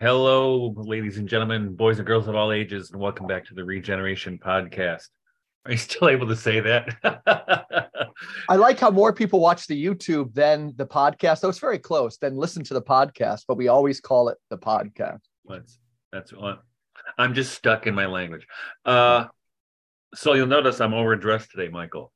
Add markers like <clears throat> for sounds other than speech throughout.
Hello, ladies and gentlemen, boys and girls of all ages, and welcome back to the Regeneration Podcast. Are you still able to say that? <laughs> I like how more people watch the YouTube than the podcast. So it's very close. Then listen to the podcast, but we always call it the podcast. That's that's what I'm just stuck in my language. Uh, so you'll notice I'm overdressed today, Michael.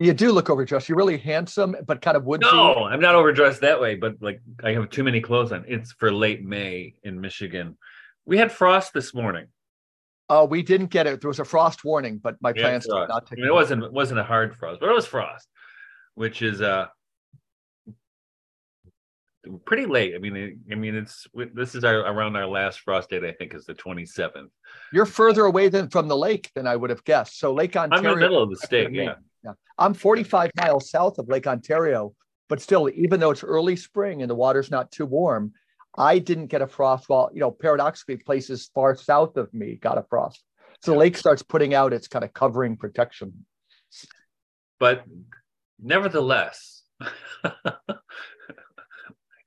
You do look overdressed. You're really handsome, but kind of woodsy. No, I'm not overdressed that way, but like I have too many clothes on. It's for late May in Michigan. We had frost this morning. Oh, we didn't get it. There was a frost warning, but my had plans did not I mean, it wasn't it wasn't a hard frost, but it was frost, which is uh pretty late. I mean, I mean, it's this is our around our last frost date. I think is the 27th. You're further away than from the lake than I would have guessed. So Lake Ontario. I'm in the middle of the state. <laughs> Yeah. Yeah. Yeah. I'm 45 miles south of Lake Ontario, but still, even though it's early spring and the water's not too warm, I didn't get a frost while, you know, paradoxically, places far south of me got a frost. So the lake starts putting out its kind of covering protection. but nevertheless <laughs>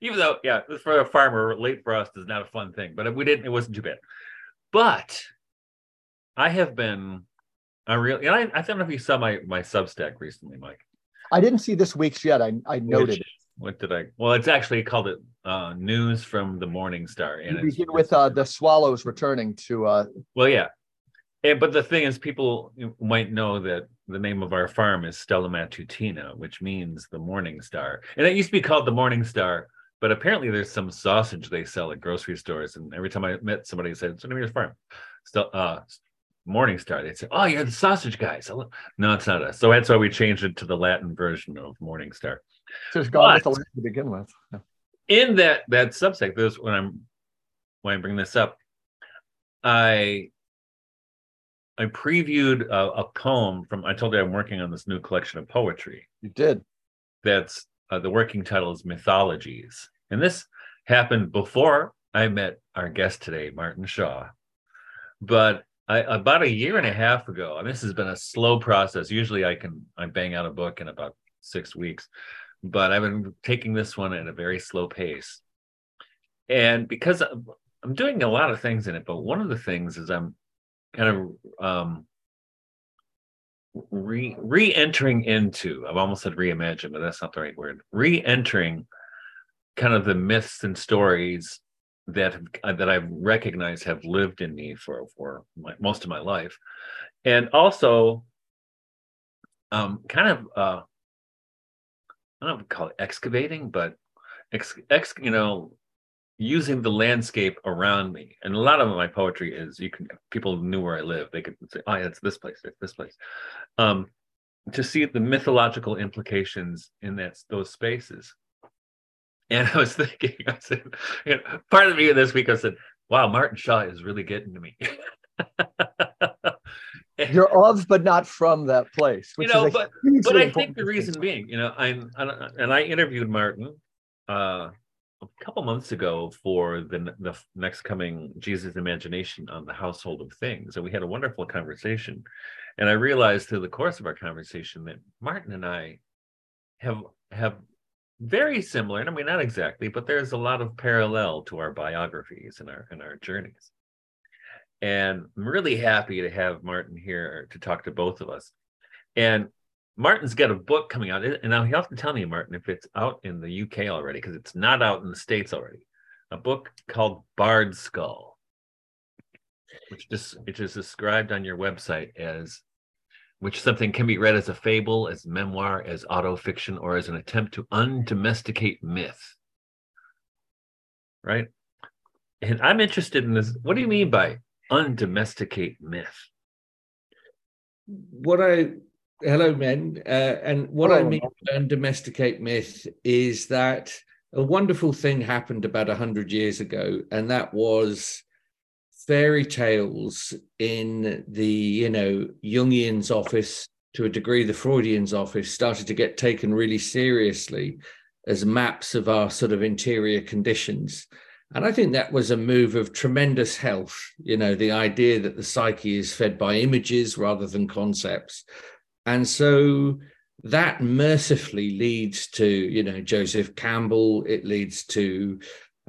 even though yeah for a farmer late frost is not a fun thing but we didn't it wasn't too bad but i have been i really and I, I don't know if you saw my my substack recently mike. I didn't see this week's yet. I, I noted Which- what did i well it's actually called it uh news from the morning star and it's, begin with uh, the swallows returning to uh, well yeah. And, but the thing is people might know that the name of our farm is stella matutina which means the morning star. And it used to be called the morning star but apparently there's some sausage they sell at grocery stores and every time i met somebody who said it's the name of your farm. Still uh morning star they'd say oh you're the sausage guys. No it's not us. So that's why we changed it to the latin version of morning star. Just gone with the land to begin with. Yeah. in that that substack this when i'm when i bring this up i i previewed a, a poem from i told you i'm working on this new collection of poetry. You did. that's uh, the working title is mythologies. And this happened before i met our guest today martin shaw. But I, about a year and a half ago and this has been a slow process. Usually i can i bang out a book in about six weeks but i've been taking this one at a very slow pace. And because i'm doing a lot of things in it but one of the things is i'm kind of um re re-entering into i've almost said reimagine but that's not the right word re-entering kind of the myths and stories that that i've recognized have lived in me for for my, most of my life. And also um kind of uh i don't know call it excavating but ex, ex you know using the landscape around me. And a lot of my poetry is you can people knew where i live they could say oh yeah it's this place it's this place. Um to see the mythological implications in that those spaces and i was thinking i said you know, part of me this week i said wow martin shaw is really getting to me <laughs> You're of, but not from that place. you know but but I think the reason being, you know, I'm I- and I interviewed Martin uh, a couple months ago for the the next coming Jesus Imagination on the Household of Things, and we had a wonderful conversation. And I realized through the course of our conversation that Martin and I have have very similar, and I mean not exactly, but there's a lot of parallel to our biographies and our and our journeys. And I'm really happy to have Martin here to talk to both of us. And Martin's got a book coming out, and now you have to tell me, Martin, if it's out in the UK already, because it's not out in the States already. A book called Bardskull, which just which is described on your website as which something can be read as a fable, as memoir, as autofiction, or as an attempt to undomesticate myth. Right? And I'm interested in this. What do you mean by undomesticate myth? what I hello men, uh, and what I mean by domesticate myth is that a wonderful thing happened about a hundred years ago, and that was fairy tales in the you know Jungian's office to a degree, the Freudian's office started to get taken really seriously as maps of our sort of interior conditions. And I think that was a move of tremendous health. You know, the idea that the psyche is fed by images rather than concepts. And so that mercifully leads to, you know, Joseph Campbell, it leads to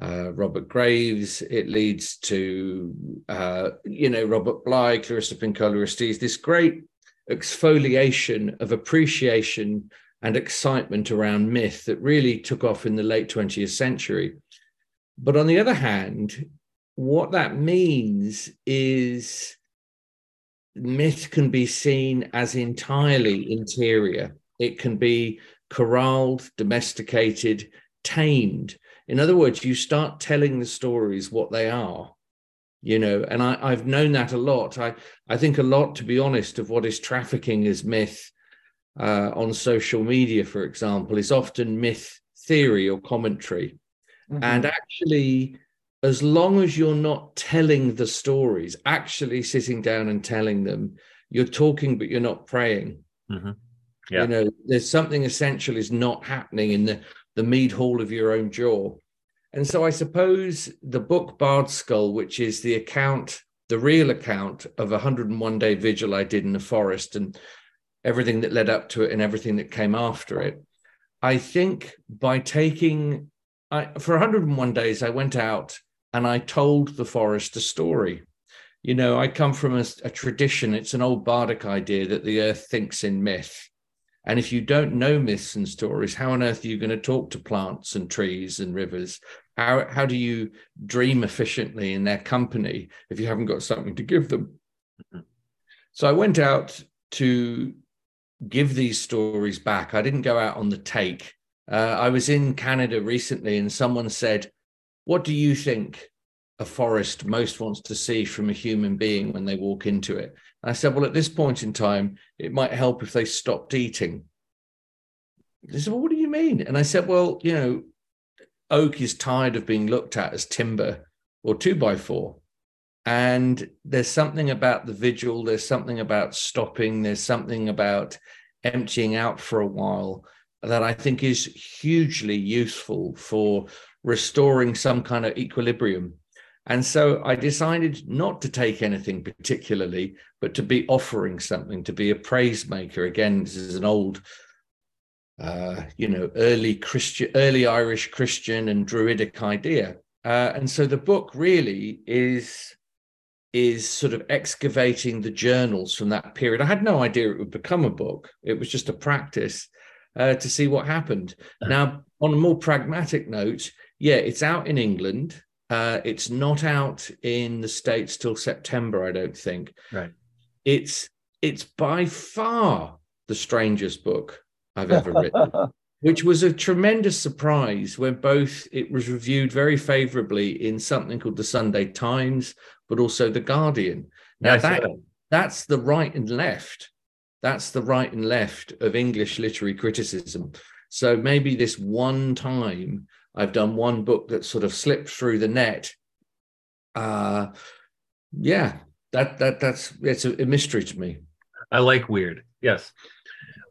uh, Robert Graves. It leads to, uh, you know, Robert Bly, Clarissa Pinkola Estes, this great exfoliation of appreciation and excitement around myth that really took off in the late 20th century. But on the other hand, what that means is myth can be seen as entirely interior. It can be corralled, domesticated, tamed. In other words, you start telling the stories what they are, you know, and I, I've known that a lot. I, I think a lot, to be honest, of what is trafficking as myth uh, on social media, for example, is often myth theory or commentary. Mm-hmm. And actually, as long as you're not telling the stories, actually sitting down and telling them, you're talking, but you're not praying. Mm-hmm. Yeah. You know, there's something essential is not happening in the, the mead hall of your own jaw. And so I suppose the book Bardskull, which is the account, the real account of a 101 day vigil I did in the forest and everything that led up to it and everything that came after it. I think by taking, I, for 101 days, I went out and I told the forest a story. You know, I come from a, a tradition, it's an old bardic idea that the earth thinks in myth. And if you don't know myths and stories, how on earth are you going to talk to plants and trees and rivers? How, how do you dream efficiently in their company if you haven't got something to give them? So I went out to give these stories back. I didn't go out on the take. Uh, I was in Canada recently and someone said, what do you think a forest most wants to see from a human being when they walk into it? I said, Well, at this point in time, it might help if they stopped eating. They said, Well, what do you mean? And I said, Well, you know, oak is tired of being looked at as timber or two by four. And there's something about the vigil, there's something about stopping, there's something about emptying out for a while that I think is hugely useful for restoring some kind of equilibrium. And so I decided not to take anything particularly, but to be offering something, to be a praise maker. Again, this is an old, uh, you know, early Christian, early Irish Christian and Druidic idea. Uh, and so the book really is is sort of excavating the journals from that period. I had no idea it would become a book. It was just a practice uh, to see what happened. Now, on a more pragmatic note, yeah, it's out in England. Uh, it's not out in the states till September, I don't think. Right. It's it's by far the strangest book I've ever <laughs> written, which was a tremendous surprise when both it was reviewed very favorably in something called the Sunday Times, but also the Guardian. Now that, that's the right and left. That's the right and left of English literary criticism. So maybe this one time I've done one book that sort of slipped through the net. Uh, yeah, that that that's it's a, a mystery to me. I like weird. Yes.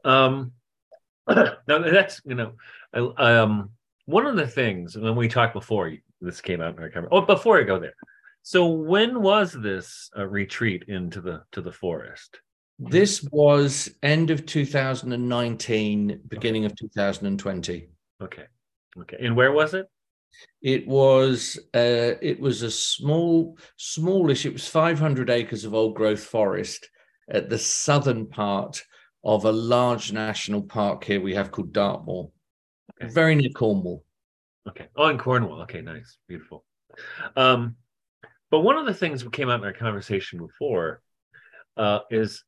Um, <clears throat> now that's you know, I, um, one of the things when we talked before this came out in our camera. Oh, before I go there, so when was this uh, retreat into the to the forest? This was end of 2019, beginning of 2020. Okay. Okay. And where was it? It was uh, it was a small, smallish. It was 500 acres of old growth forest at the southern part of a large national park here we have called Dartmoor, okay. very near Cornwall. Okay. Oh, in Cornwall. Okay, nice, beautiful. Um, but one of the things that came out in our conversation before uh, is,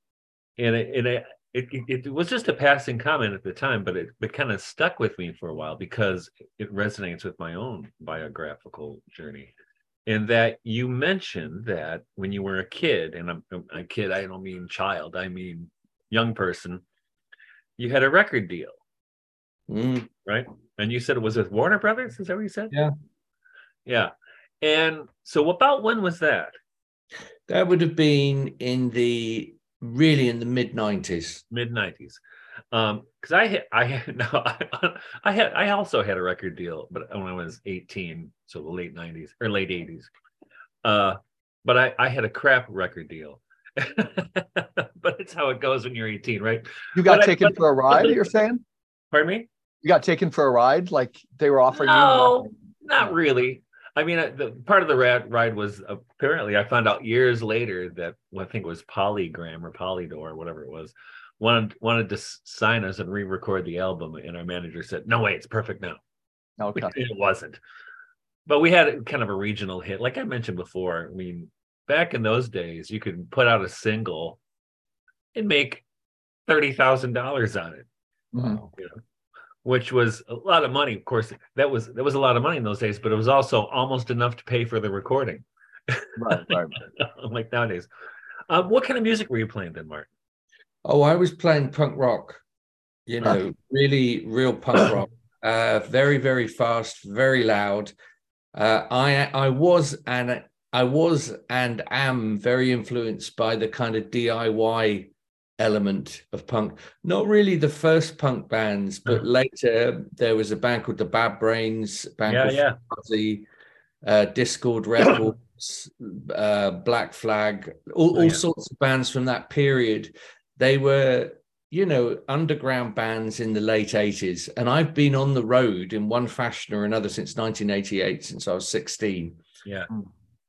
and it, and it, it, it, was just a passing comment at the time, but it, it kind of stuck with me for a while because it resonates with my own biographical journey. And that you mentioned that when you were a kid, and I'm a kid, I don't mean child, I mean young person, you had a record deal, mm. right? And you said it was with Warner Brothers. Is that what you said? Yeah, yeah. And so, what about when was that? That would have been in the really in the mid 90s mid 90s um because i had i had <laughs> no I, I, had i also had a record deal but when i was 18 so the late 90s or late 80s uh but i i had a crap record deal. <laughs> But it's how it goes when you're 18 right? You got but taken I, for a ride you're saying? Pardon me? You got taken for a ride? Like they were offering no, you not really I mean, the part of the rad, ride was apparently I found out years later that well, I think it was Polygram or Polydor or whatever it was wanted wanted to sign us and re-record the album, and our manager said, "No way, it's perfect now." Okay. It wasn't, but we had kind of a regional hit, like I mentioned before. I mean, back in those days, you could put out a single and make thirty thousand dollars on it. Mhm. You know, which was a lot of money. Of course, that was that was a lot of money in those days, but it was also almost enough to pay for the recording, Right, right. <laughs> like nowadays. Um, what kind of music were you playing then, Mark? Oh, I was playing punk rock, you know, really real punk <clears throat> rock. Uh, very, very fast, very loud. Uh, I I was and I was and am very influenced by the kind of DIY element of punk. Not really the first punk bands, but later there was a band called the Bad Brains, a band Yeah, called yeah. Fugazi, uh, Dischord Records, <clears throat> uh, Black Flag, all, Oh, yeah. sorts of bands from that period. They were, you know, underground bands in the late 80s. And I've been on the road in one fashion or another since 1988, since I was 16. Yeah.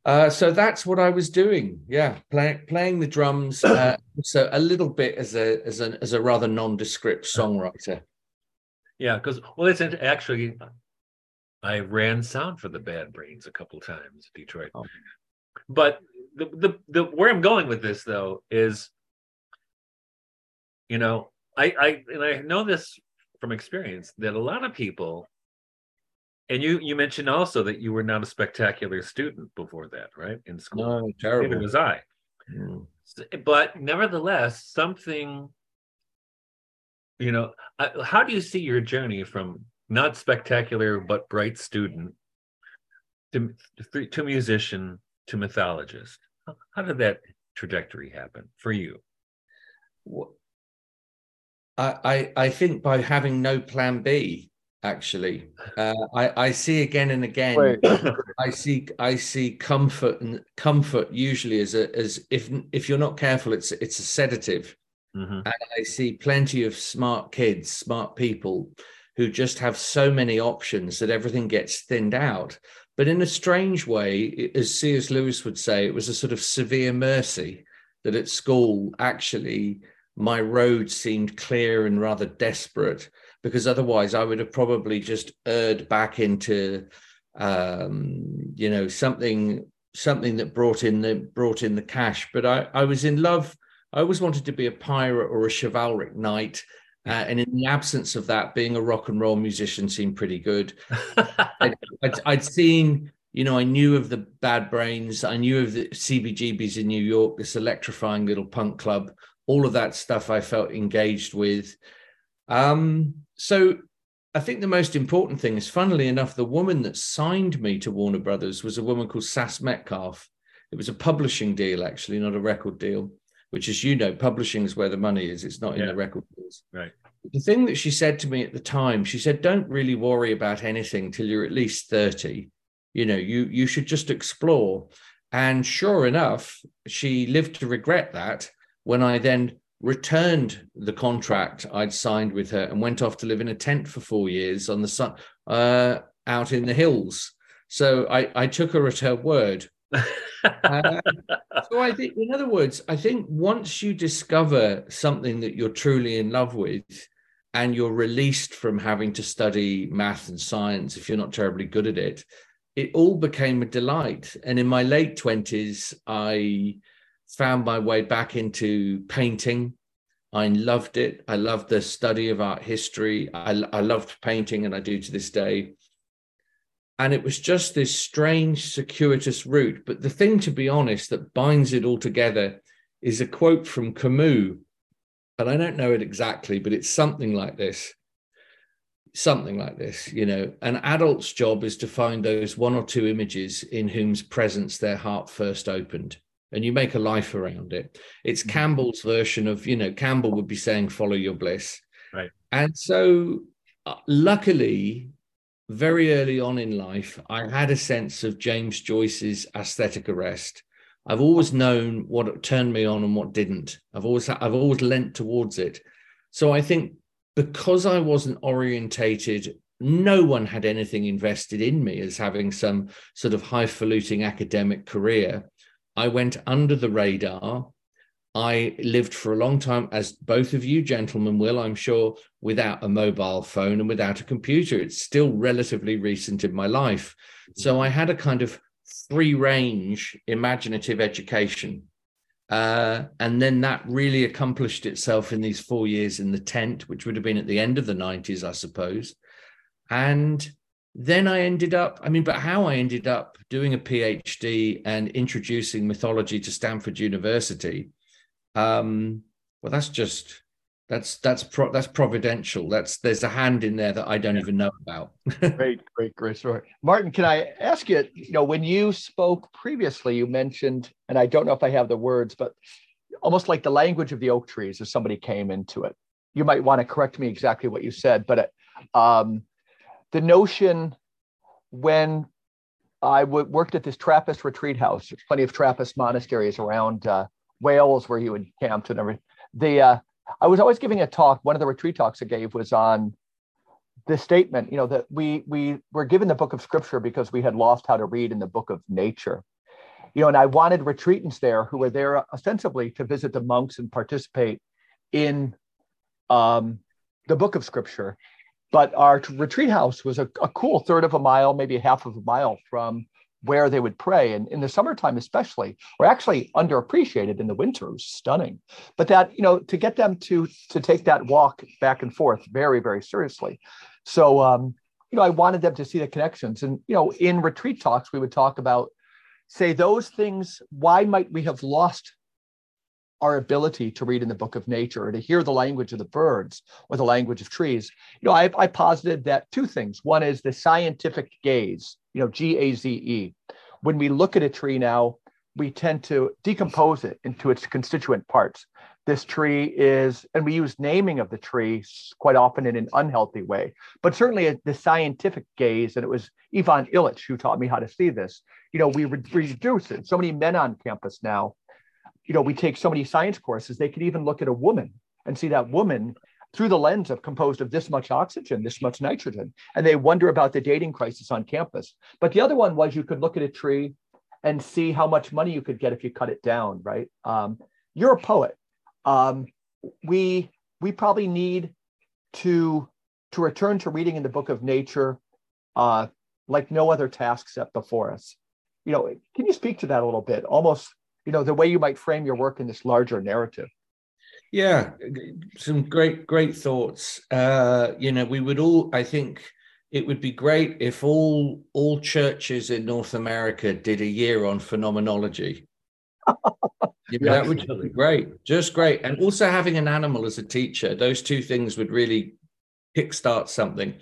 Uh, so that's what I was doing. Yeah, playing playing the drums. Uh, <coughs> so a little bit as a as a as a rather nondescript songwriter. Yeah, because well, it's actually I ran sound for the Bad Brains a couple times, Detroit. Oh. But the, the the where I'm going with this though is, you know, I I and I know this from experience that a lot of people, and you you mentioned also that you were not a spectacular student before that, right? In school, No, neither terrible. was I. Mm. But nevertheless something you know how do you see your journey from not spectacular but bright student to, to musician to mythologist How- did that trajectory happen for you I, I I think by having no plan B, actually, uh, I I see again and again. <coughs> I see I see comfort and comfort usually as a as if if you're not careful, it's it's a sedative. Mhm. And I see plenty of smart kids, smart people who just have so many options that everything gets thinned out. But in a strange way, as C.S. Lewis would say, it was a sort of severe mercy that at school, actually, my road seemed clear and rather desperate because otherwise I would have probably just erred back into, um, you know, something something that brought in the brought in the cash. But I, I was in love. I always wanted to be a pirate or a chivalric knight. Uh, and in the absence of that, being a rock and roll musician seemed pretty good. <laughs> I'd, I'd, I'd seen, you know, I knew of the Bad Brains, I knew of the CBGBs in New York, this electrifying little punk club, all of that stuff I felt engaged with. Um, so I think the most important thing is, funnily enough, the woman that signed me to Warner Brothers was a woman called Sass Metcalf. It was a publishing deal, actually, not a record deal, which, as you know, publishing is where the money is. It's not in Yeah. the record deals. Right. The thing that she said to me at the time, she said, "Don't really worry about anything till you're at least thirty. You know, you you should just explore." And sure enough, she lived to regret that when I then returned the contract I'd signed with her and went off to live in a tent for four years on the sun uh, out in the hills. So I, I took her at her word. <laughs> Uh, so I think, in other words, I think once you discover something that you're truly in love with, and you're released from having to study math and science if you're not terribly good at it, it all became a delight. And in my late twenties, I found my way back into painting. I loved it. I loved the study of art history. I, I loved painting, and I do to this day and it was just this strange circuitous route but the thing to be honest that binds it all together is a quote from camus and i don't know it exactly but it's something like this something like this you know an adult's job is to find those one or two images in whose presence their heart first opened and you make a life around it it's Mhm. campbell's version of you know campbell would be saying follow your bliss Right. and so uh, luckily very early on in life, I had a sense of James Joyce's aesthetic arrest. I've always known what turned me on and what didn't. I've always I've always lent towards it. So I think because I wasn't orientated no one had anything invested in me as having some sort of highfalutin academic career. I went under the radar. I lived for a long time, as both of you gentlemen will, I'm sure, without a mobile phone and without a computer. It's still relatively recent in my life. So I had a kind of free range imaginative education. Uh, and then that really accomplished itself in these four years in the tent, which would have been at the end of the 90s, I suppose. And then I ended up, I mean, but how I ended up doing a PhD and introducing mythology to Stanford University, um, well, that's just that's that's pro, that's providential. That's there's a hand in there that I don't even know about. <laughs> great, great, great story, Martin. Can I ask you? You know, when you spoke previously, you mentioned, and I don't know if I have the words, but almost like the language of the oak trees. If somebody came into it, you might want to correct me exactly what you said, but um, the notion when I w- worked at this Trappist retreat house. There's plenty of Trappist monasteries around uh, Wales where you would camp and everything. The uh, I was always giving a talk. One of the retreat talks I gave was on this statement. You know that we we were given the book of Scripture because we had lost how to read in the book of nature. You know, and I wanted retreatants there who were there ostensibly to visit the monks and participate in um, the book of Scripture. But our retreat house was a, a cool third of a mile, maybe a half of a mile from where they would pray. And in the summertime, especially, we're actually underappreciated in the winter. It was stunning. But that, you know, to get them to to take that walk back and forth very, very seriously. So um, you know, I wanted them to see the connections. And, you know, in retreat talks, we would talk about, say, those things, why might we have lost our ability to read in the book of nature or to hear the language of the birds or the language of trees. You know, I, I posited that two things. One is the scientific gaze, you know, G A Z E. When we look at a tree now, we tend to decompose it into its constituent parts. This tree is, and we use naming of the tree quite often in an unhealthy way, but certainly the scientific gaze, and it was Ivan Illich who taught me how to see this. You know, we reduce it. So many men on campus now you know, we take so many science courses, they could even look at a woman and see that woman through the lens of composed of this much oxygen, this much nitrogen, and they wonder about the dating crisis on campus. But the other one was you could look at a tree and see how much money you could get if you cut it down, right? Um, you're a poet. Um, we we probably need to to return to reading in the book of nature uh, like no other task set before us. You know, can you speak to that a little bit? Almost you know the way you might frame your work in this larger narrative. Yeah some great great thoughts. Uh you know we would all i think it would be great if all all churches in north america did a year on phenomenology. <laughs> That would be great just great. And also having an animal as a teacher those two things would really kickstart something.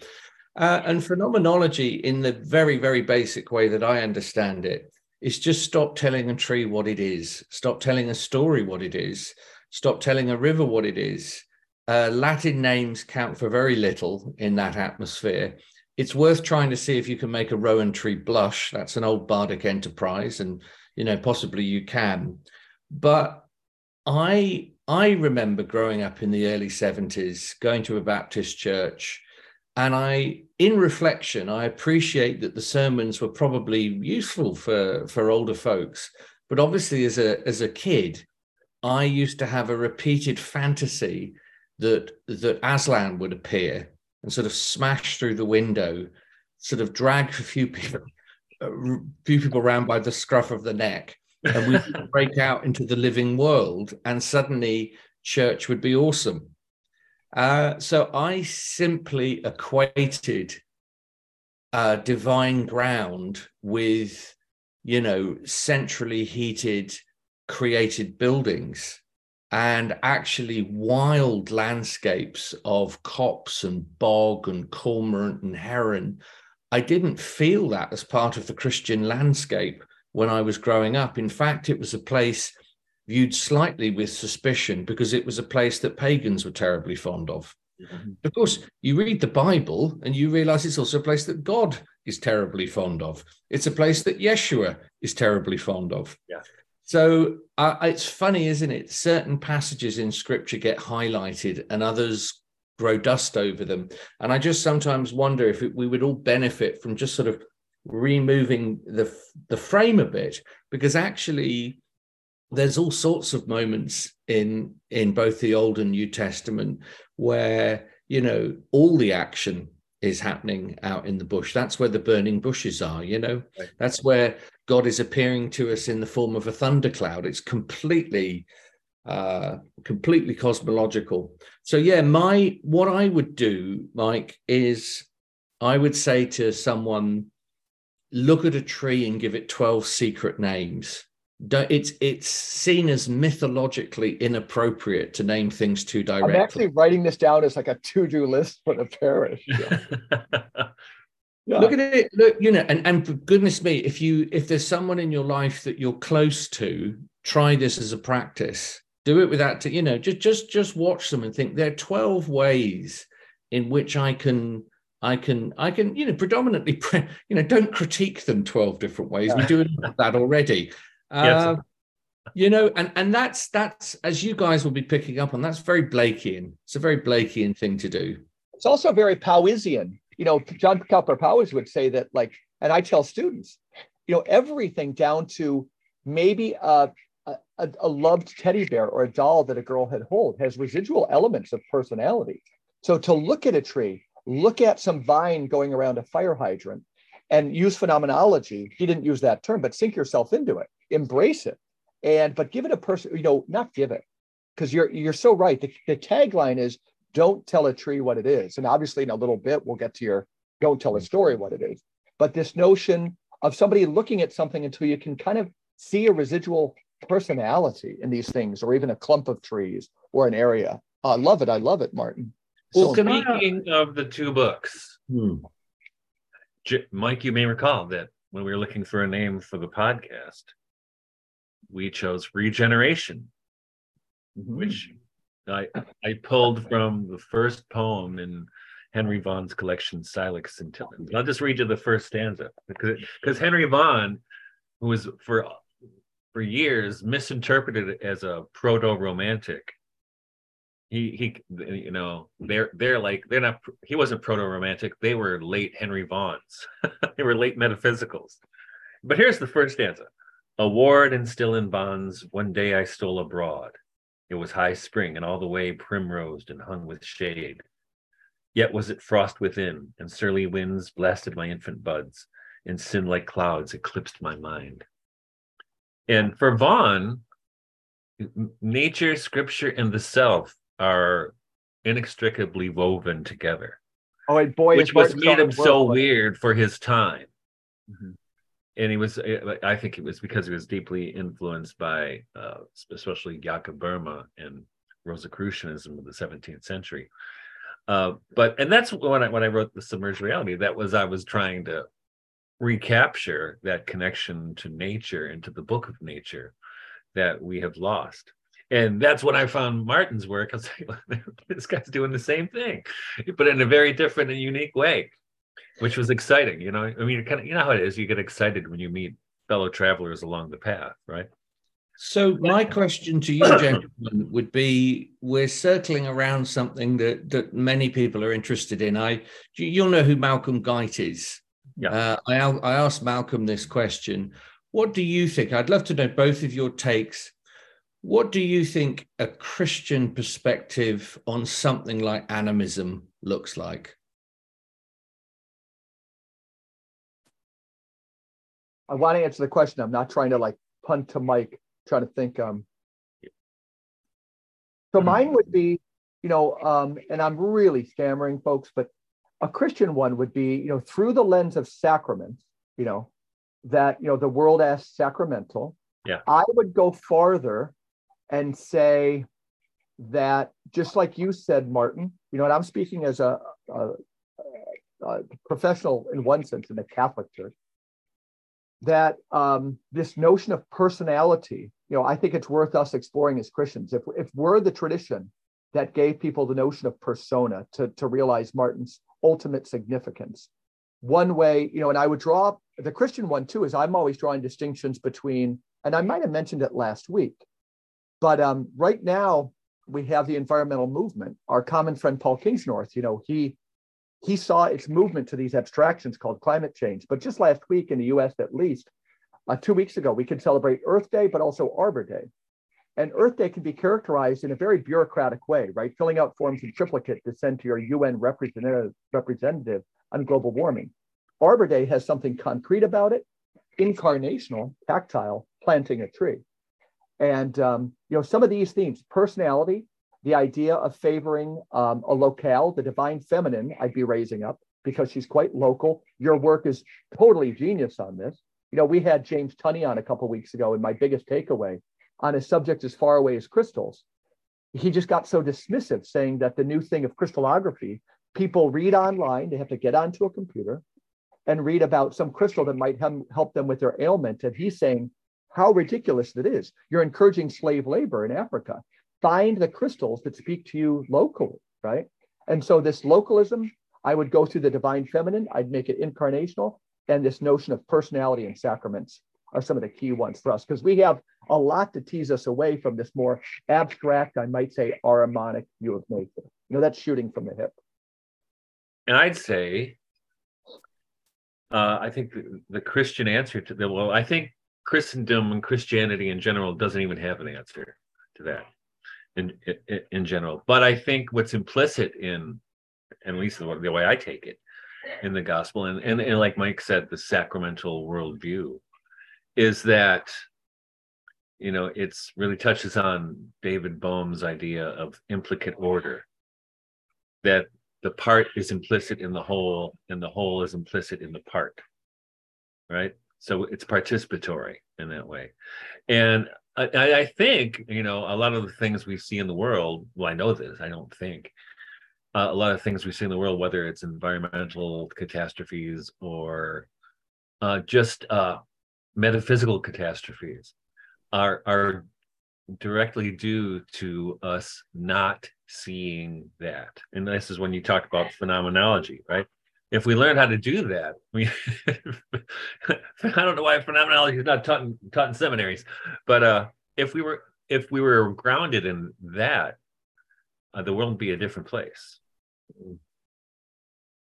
Uh, and phenomenology in the very very basic way that i understand it is just stop telling a tree what it is, stop telling a story what it is, stop telling a river what it is. Uh, Latin names count for very little in that atmosphere. It's worth trying to see if you can make a rowan tree blush. That's an old bardic enterprise, and you know possibly you can. But I I remember growing up in the early 70s, going to a Baptist church, and I, in reflection, I appreciate that the sermons were probably useful for, for older folks. But obviously, as a, as a kid, I used to have a repeated fantasy that, that Aslan would appear and sort of smash through the window, sort of drag a few people, a few people around by the scruff of the neck, and we break out into the living world, and suddenly church would be awesome. Uh, so I simply equated uh, divine ground with, you know, centrally heated, created buildings and actually wild landscapes of copse and bog and cormorant and heron. I didn't feel that as part of the Christian landscape when I was growing up. In fact, it was a place viewed slightly with suspicion because it was a place that pagans were terribly fond of. Mm-hmm. Of course, you read the Bible and you realize it's also a place that God is terribly fond of. It's a place that Yeshua is terribly fond of. Yeah. So uh, it's funny, isn't it? Certain passages in scripture get highlighted and others grow dust over them. And I just sometimes wonder if it, we would all benefit from just sort of removing the the frame a bit, because actually there's all sorts of moments in in both the Old and New Testament where you know all the action is happening out in the bush. That's where the burning bushes are, you know. Right. That's where God is appearing to us in the form of a thundercloud. It's completely uh completely cosmological. So yeah, my what I would do, Mike, is I would say to someone look at a tree and give it 12 secret names it's it's seen as mythologically inappropriate to name things too directly. I'm actually writing this down as like a to-do list for the parish. Yeah. <laughs> yeah. Look at it. Look, you know, and and goodness me, if you if there's someone in your life that you're close to, try this as a practice. Do it without, to, you know, just just just watch them and think there are 12 ways in which I can I can, I can, you know, predominantly, <laughs> you know, don't critique them 12 different ways. We do that already. Uh, you know, and and that's that's as you guys will be picking up on. That's very Blakean. It's a very Blakean thing to do. It's also very Powysian. You know, John Cowper Powys would say that, like, and I tell students, you know, everything down to maybe a, a, a loved teddy bear or a doll that a girl had hold has residual elements of personality. So to look at a tree, look at some vine going around a fire hydrant, and use phenomenology. He didn't use that term, but sink yourself into it embrace it. And but give it a person you know not give it because you're you're so right. The, the tagline is don't tell a tree what it is. And obviously in a little bit we'll get to your don't tell a story what it is. But this notion of somebody looking at something until you can kind of see a residual personality in these things or even a clump of trees or an area. I love it. I love it martin. Well so, speaking of the two books hmm. mike you may recall that when we were looking for a name for the podcast we chose regeneration, mm-hmm. which I I pulled from the first poem in Henry Vaughan's collection, Silex Scintillans. I'll just read you the first stanza because because Henry Vaughan, who was for for years misinterpreted as a proto-romantic. He he you know they're they're like they're not he wasn't proto-romantic they were late Henry Vaughans <laughs> they were late metaphysicals but here's the first stanza a ward and still in bonds, one day I stole abroad. It was high spring, and all the way primrosed and hung with shade. Yet was it frost within, and surly winds blasted my infant buds, and sin like clouds eclipsed my mind. And for Vaughan, nature, scripture, and the self are inextricably woven together. Oh, and boy, which was made him so weird for his time. Mm-hmm and he was uh, i think it was because he was deeply influenced by uh, especially jakob boehme and rosicrucianism of the 17th century. Uh, but and that's when i when i wrote the submerged reality that was i was trying to recapture that connection to nature and to the book of nature that we have lost. And that's when I found Martin's work. I was like, <laughs> this guy's doing the same thing, but in a very different and unique way which was exciting. You know, I mean, kind of, you know how it is. You get excited when you meet fellow travelers along the path, right? So my question to you, gentlemen, <coughs> would be: We're circling around something that that many people are interested in. I, you'll know who Malcolm Guite is. Yeah. Uh, I I asked Malcolm this question. What do you think? I'd love to know both of your takes. What do you think a Christian perspective on something like animism looks like? I want to answer the question. I'm not trying to like punt to Mike, trying to think. Um, so mm-hmm. mine would be, you know, um, and I'm really stammering, folks, but a Christian one would be, you know, through the lens of sacraments, you know, that, you know, the world as sacramental. Yeah. I would go farther and say that just like you said, Martin, you know, and I'm speaking as a, a, a professional in one sense in the Catholic Church that um, this notion of personality, you know, I think it's worth us exploring as Christians. If, if we're the tradition that gave people the notion of persona to, to realize Martin's ultimate significance, one way, you know, and I would draw the Christian one too, is I'm always drawing distinctions between, and I might have mentioned it last week, but um, right now, we have the environmental movement. Our common friend Paul Kingsnorth, you know, he he saw its movement to these abstractions called climate change. But just last week in the U.S., at least uh, two weeks ago, we could celebrate Earth Day, but also Arbor Day. And Earth Day can be characterized in a very bureaucratic way, right? Filling out forms in triplicate to send to your UN representative, representative on global warming. Arbor Day has something concrete about it, incarnational, tactile, planting a tree. And um, you know, some of these themes, personality, the idea of favoring um, a locale, the divine feminine, I'd be raising up because she's quite local. Your work is totally genius on this. You know, we had James Tunney on a couple weeks ago, and my biggest takeaway on a subject as far away as crystals, he just got so dismissive, saying that the new thing of crystallography, people read online, they have to get onto a computer and read about some crystal that might help them with their ailment. And he's saying how ridiculous it is. You're encouraging slave labor in Africa. Find the crystals that speak to you locally, right? And so this localism, I would go through the divine feminine, I'd make it incarnational, and this notion of personality and sacraments are some of the key ones for us because we have a lot to tease us away from this more abstract, I might say, Ahrimanic view of nature. You know, that's shooting from the hip. And I'd say, uh, I think the, the Christian answer to the well, I think Christendom and Christianity in general doesn't even have an answer to that in in, general. But I think what's implicit in, at least the, the way I take it, in the gospel, and, and and like Mike said, the sacramental worldview, is that you know it's really touches on David Bohm's idea of implicate order, that the part is implicit in the whole, and the whole is implicit in the part, right? so it's participatory in that way and I, I, think you know a lot of the things we see in the world well i know this i don't think uh, a lot of things we see in the world whether it's environmental catastrophes or uh, just uh, metaphysical catastrophes are are directly due to us not seeing that. And this is when you talk about phenomenology right if we learn how to do that, we <laughs> I don't know why phenomenology is not taught in, taught in seminaries, but uh, if we were if we were grounded in that, uh, the world would be a different place,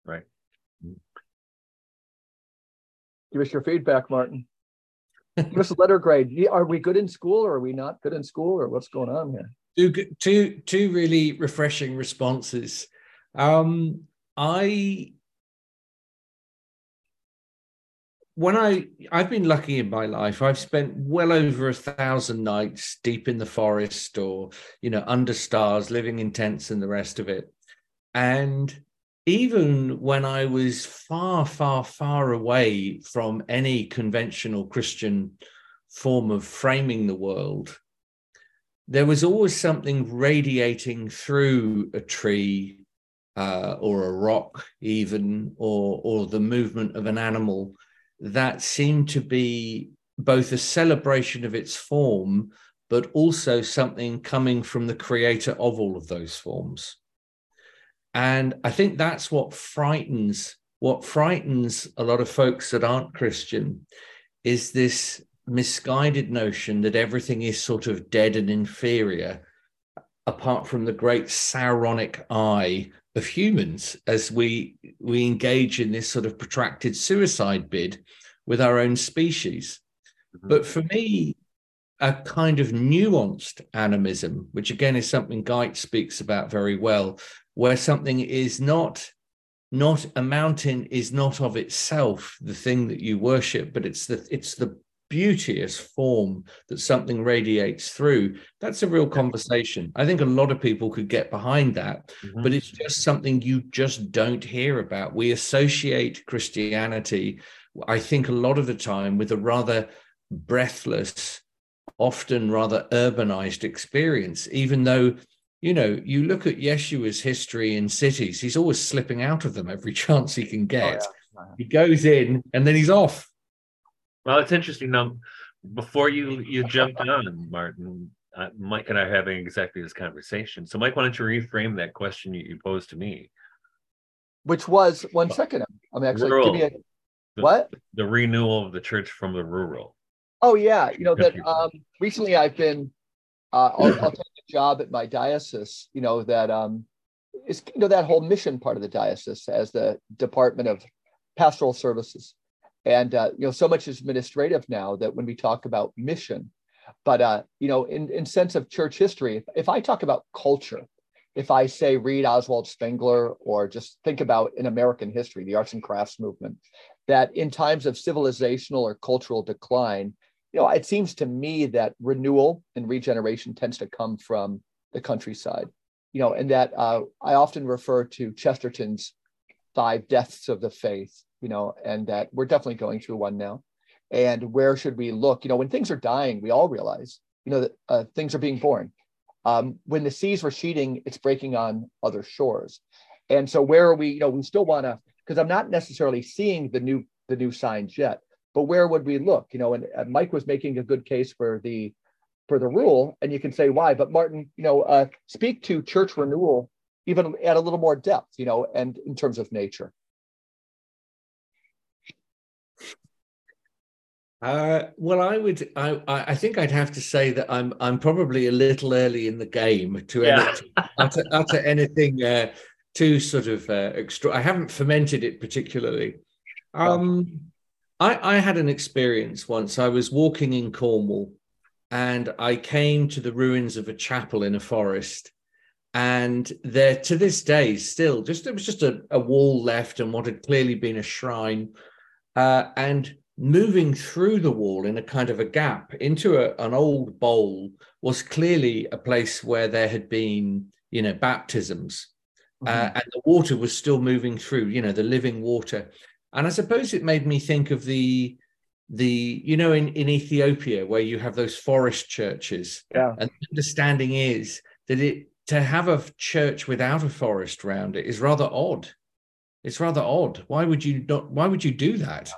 right? Give us your feedback, Martin. Give us a letter grade. Are we good in school, or are we not good in school, or what's going on here? Two two two really refreshing responses. Um, I when I I've been lucky in my life, I've spent well over a thousand nights deep in the forest or you know under stars, living in tents and the rest of it. And even when I was far, far, far away from any conventional Christian form of framing the world, there was always something radiating through a tree uh, or a rock, even, or or the movement of an animal that seemed to be both a celebration of its form, but also something coming from the creator of all of those forms. And I think that's what frightens what frightens a lot of folks that aren't Christian is this misguided notion that everything is sort of dead and inferior, apart from the great Sauronic eye of humans as we we engage in this sort of protracted suicide bid with our own species. Mm-hmm. But for me, a kind of nuanced animism, which again is something Guite speaks about very well, where something is not not a mountain is not of itself the thing that you worship, but it's the it's the beauteous form that something radiates through. That's a real conversation. I think a lot of people could get behind that mm-hmm. but it's just something you just don't hear about. We associate christianity i think a lot of the time with a rather breathless often rather urbanized experience even though you know you look at yeshua's history in cities he's always slipping out of them every <laughs> chance he can get. oh, yeah. he goes in and then he's off well, it's interesting. Now, before you you jumped on, Martin, uh, Mike and I are having exactly this conversation. So, Mike, why don't you reframe that question you, you posed to me? Which was one second. I'm actually rural, give me a the, what? The renewal of the church from the rural. Oh yeah, you know that um, recently I've been. Uh, I'll, I'll take a job at my diocese, you know, that um, is you know that whole mission part of the diocese as the Department of Pastoral Services, and uh, you know so much is administrative now that when we talk about mission, but uh, you know in in sense of church history, if, if I talk about culture, if I say read Oswald Spengler or just think about in American history, the arts and crafts movement, that in times of civilizational or cultural decline, you know, it seems to me that renewal and regeneration tends to come from the countryside, you know, and that uh, I often refer to Chesterton's five deaths of the faith, you know, and that we're definitely going through one now. And where should we look? You know, when things are dying, we all realize, you know, that uh, things are being born. Um, when the seas were sheeting, it's breaking on other shores. And so where are we, you know, we still want to, because I'm not necessarily seeing the new the new signs yet, but where would we look? You know, and, and Mike was making a good case for the for the rule, and you can say why. But Martin, you know, uh, speak to church renewal even at a little more depth, you know, and in terms of nature. Uh, well, I would. I, I think I'd have to say that I'm. I'm probably a little early in the game to yeah. utter, utter, anything uh, too sort of uh, extra. I haven't fermented it particularly. Um, I, I had an experience once. I was walking in Cornwall, and I came to the ruins of a chapel in a forest, and there to this day still just there was just a, a wall left and what had clearly been a shrine, uh, and moving through the wall in a kind of a gap into a, an old bowl was clearly a place where there had been, you know, baptisms. Uh, mm-hmm. Uh, and the water was still moving through, you know, the living water. And I suppose it made me think of the the you know in in Ethiopia where you have those forest churches. Yeah. And the understanding is that it to have a church without a forest around it is rather odd. It's rather odd. Why would you not? Why would you do that?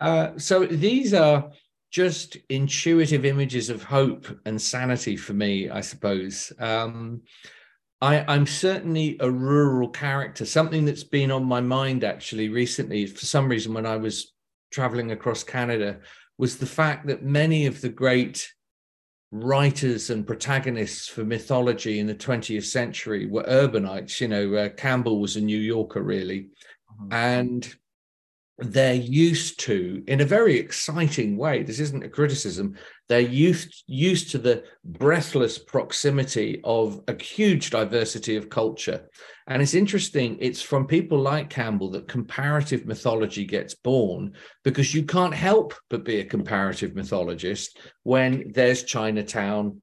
Uh, so these are just intuitive images of hope and sanity for me, I suppose. Um, I, am certainly a rural character. Something that's been on my mind actually recently, for some reason, when I was traveling across Canada, was the fact that many of the great writers and protagonists for mythology in the 20th century were urbanites. You know, uh, Campbell was a New Yorker, really. Mm-hmm. And they're used to in a very exciting way this isn't a criticism they're used used to the breathless proximity of a huge diversity of culture. And it's interesting it's from people like campbell that comparative mythology gets born because you can't help but be a comparative mythologist when there's chinatown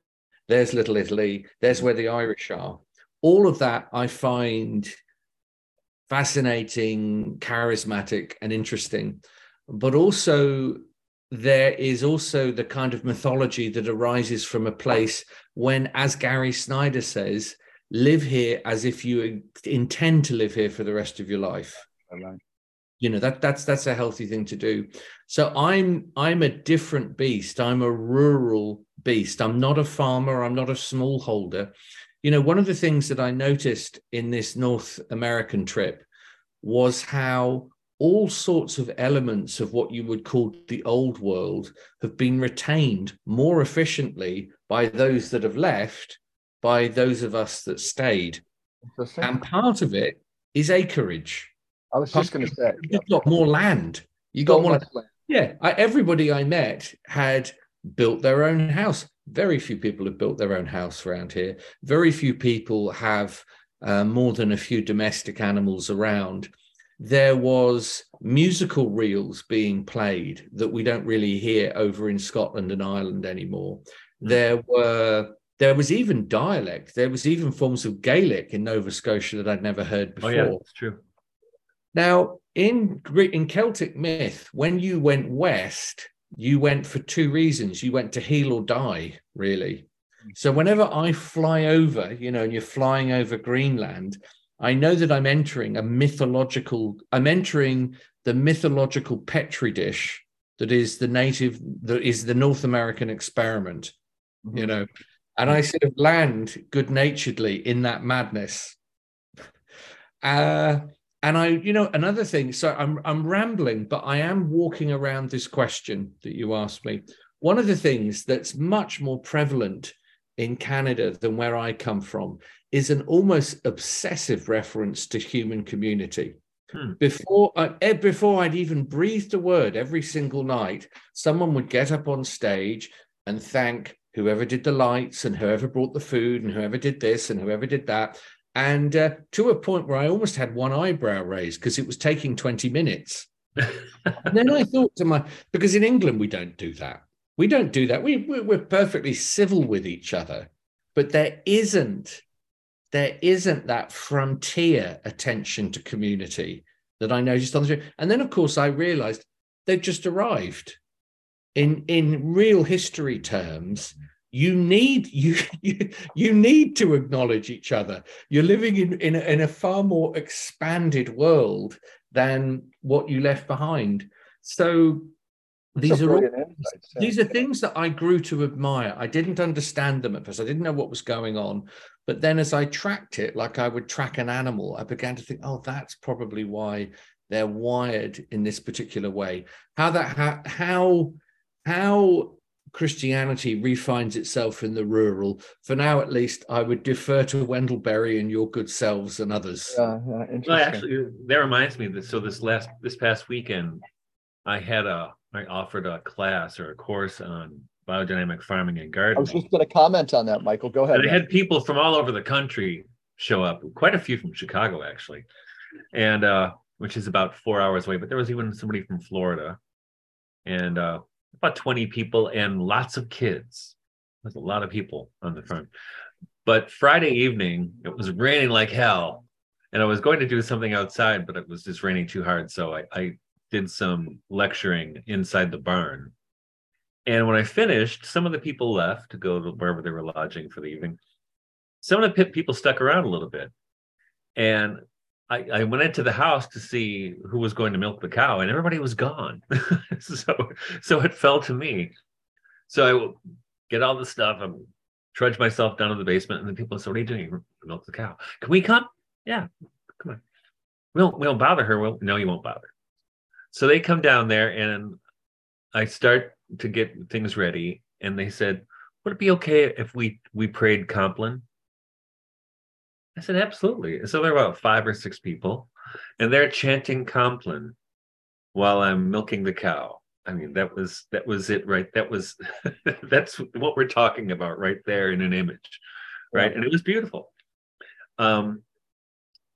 there's little italy there's where the irish are. All of that i find fascinating, charismatic, and interesting. But also, there is also the kind of mythology that arises from a place when, as Gary Snyder says, live here as if you intend to live here for the rest of your life. You know that that's that's a healthy thing to do. So I'm I'm a different beast. I'm a rural beast. I'm not a farmer. I'm not a smallholder you know, one of the things that I noticed in this North American trip was how all sorts of elements of what you would call the old world have been retained more efficiently by those that have left, by those of us that stayed. And part of it is acreage. I was just going to say, you've got more land. You got more land. Yeah, I, everybody I met had built their own house. Very few people have built their own house around here. Very few people have uh, more than a few domestic animals around. There was musical reels being played that we don't really hear over in Scotland and Ireland anymore. Mm. There were there was even dialect. There was even forms of Gaelic in Nova Scotia that I'd never heard before. Oh yeah, that's true. Now, in in Celtic myth, when you went west, you went for two reasons. You went to heal or die, really. So whenever I fly over, you know, and you're flying over Greenland, I know that I'm entering a mythological, I'm entering the mythological petri dish that is the native, that is the North American experiment, mm-hmm. you know, and I sort of land good naturedly in that madness. Uh, and I, you know, another thing. So I'm I'm rambling, but I am walking around this question that you asked me. One of the things that's much more prevalent in Canada than where I come from is an almost obsessive reference to human community. Hmm. Before I, eh, before I'd even breathed a word, every single night, someone would get up on stage and thank whoever did the lights and whoever brought the food and whoever did this and whoever did that. And uh, to a point where I almost had one eyebrow raised because it was taking 20 minutes. and <laughs> then I thought to my, because in England, we don't do that. We don't do that. We, we're perfectly civil with each other, but there isn't, there isn't that frontier attention to community that I noticed on the street. And then, of course, I realized they've just arrived in in real history terms you need you, <laughs> you you need to acknowledge each other you're living in in a, in a far more expanded world than what you left behind so these are all, insights, yeah. these are things that I grew to admire. I didn't understand them at first. I didn't know what was going on, but then as I tracked it, like I would track an animal, I began to think, oh, that's probably why they're wired in this particular way. How that how, how how Christianity refines itself in the rural. For now, at least, I would defer to Wendell Berry and your good selves and others. Yeah, yeah well, actually, that reminds me that so this last this past weekend, I had a I offered a class or a course on biodynamic farming and gardening. I was just going to comment on that, Michael. Go ahead. And I had people from all over the country show up, quite a few from Chicago actually, and uh, which is about four hours away. But there was even somebody from Florida, and uh, about 20 people and lots of kids. There's a lot of people on the front. But Friday evening, it was raining like hell. And I was going to do something outside, but it was just raining too hard. So I, I did some lecturing inside the barn. And when I finished, some of the people left to go to wherever they were lodging for the evening. Some of the people stuck around a little bit. And I, I, went into the house to see who was going to milk the cow, and everybody was gone. <laughs> so, so it fell to me. So I get all the stuff. I trudge myself down to the basement, and the people say, "What are you doing? Milk the cow? Can we come? Yeah, come on. We don't, we don't bother her. Well, no, you won't bother." So they come down there, and I start to get things ready, and they said, "Would it be okay if we we prayed Compline?" I said, absolutely. So there were about five or six people, and they're chanting Compline while I'm milking the cow. I mean, that was that was it, right? That was <laughs> that's what we're talking about right there in an image, right? And it was beautiful. Um,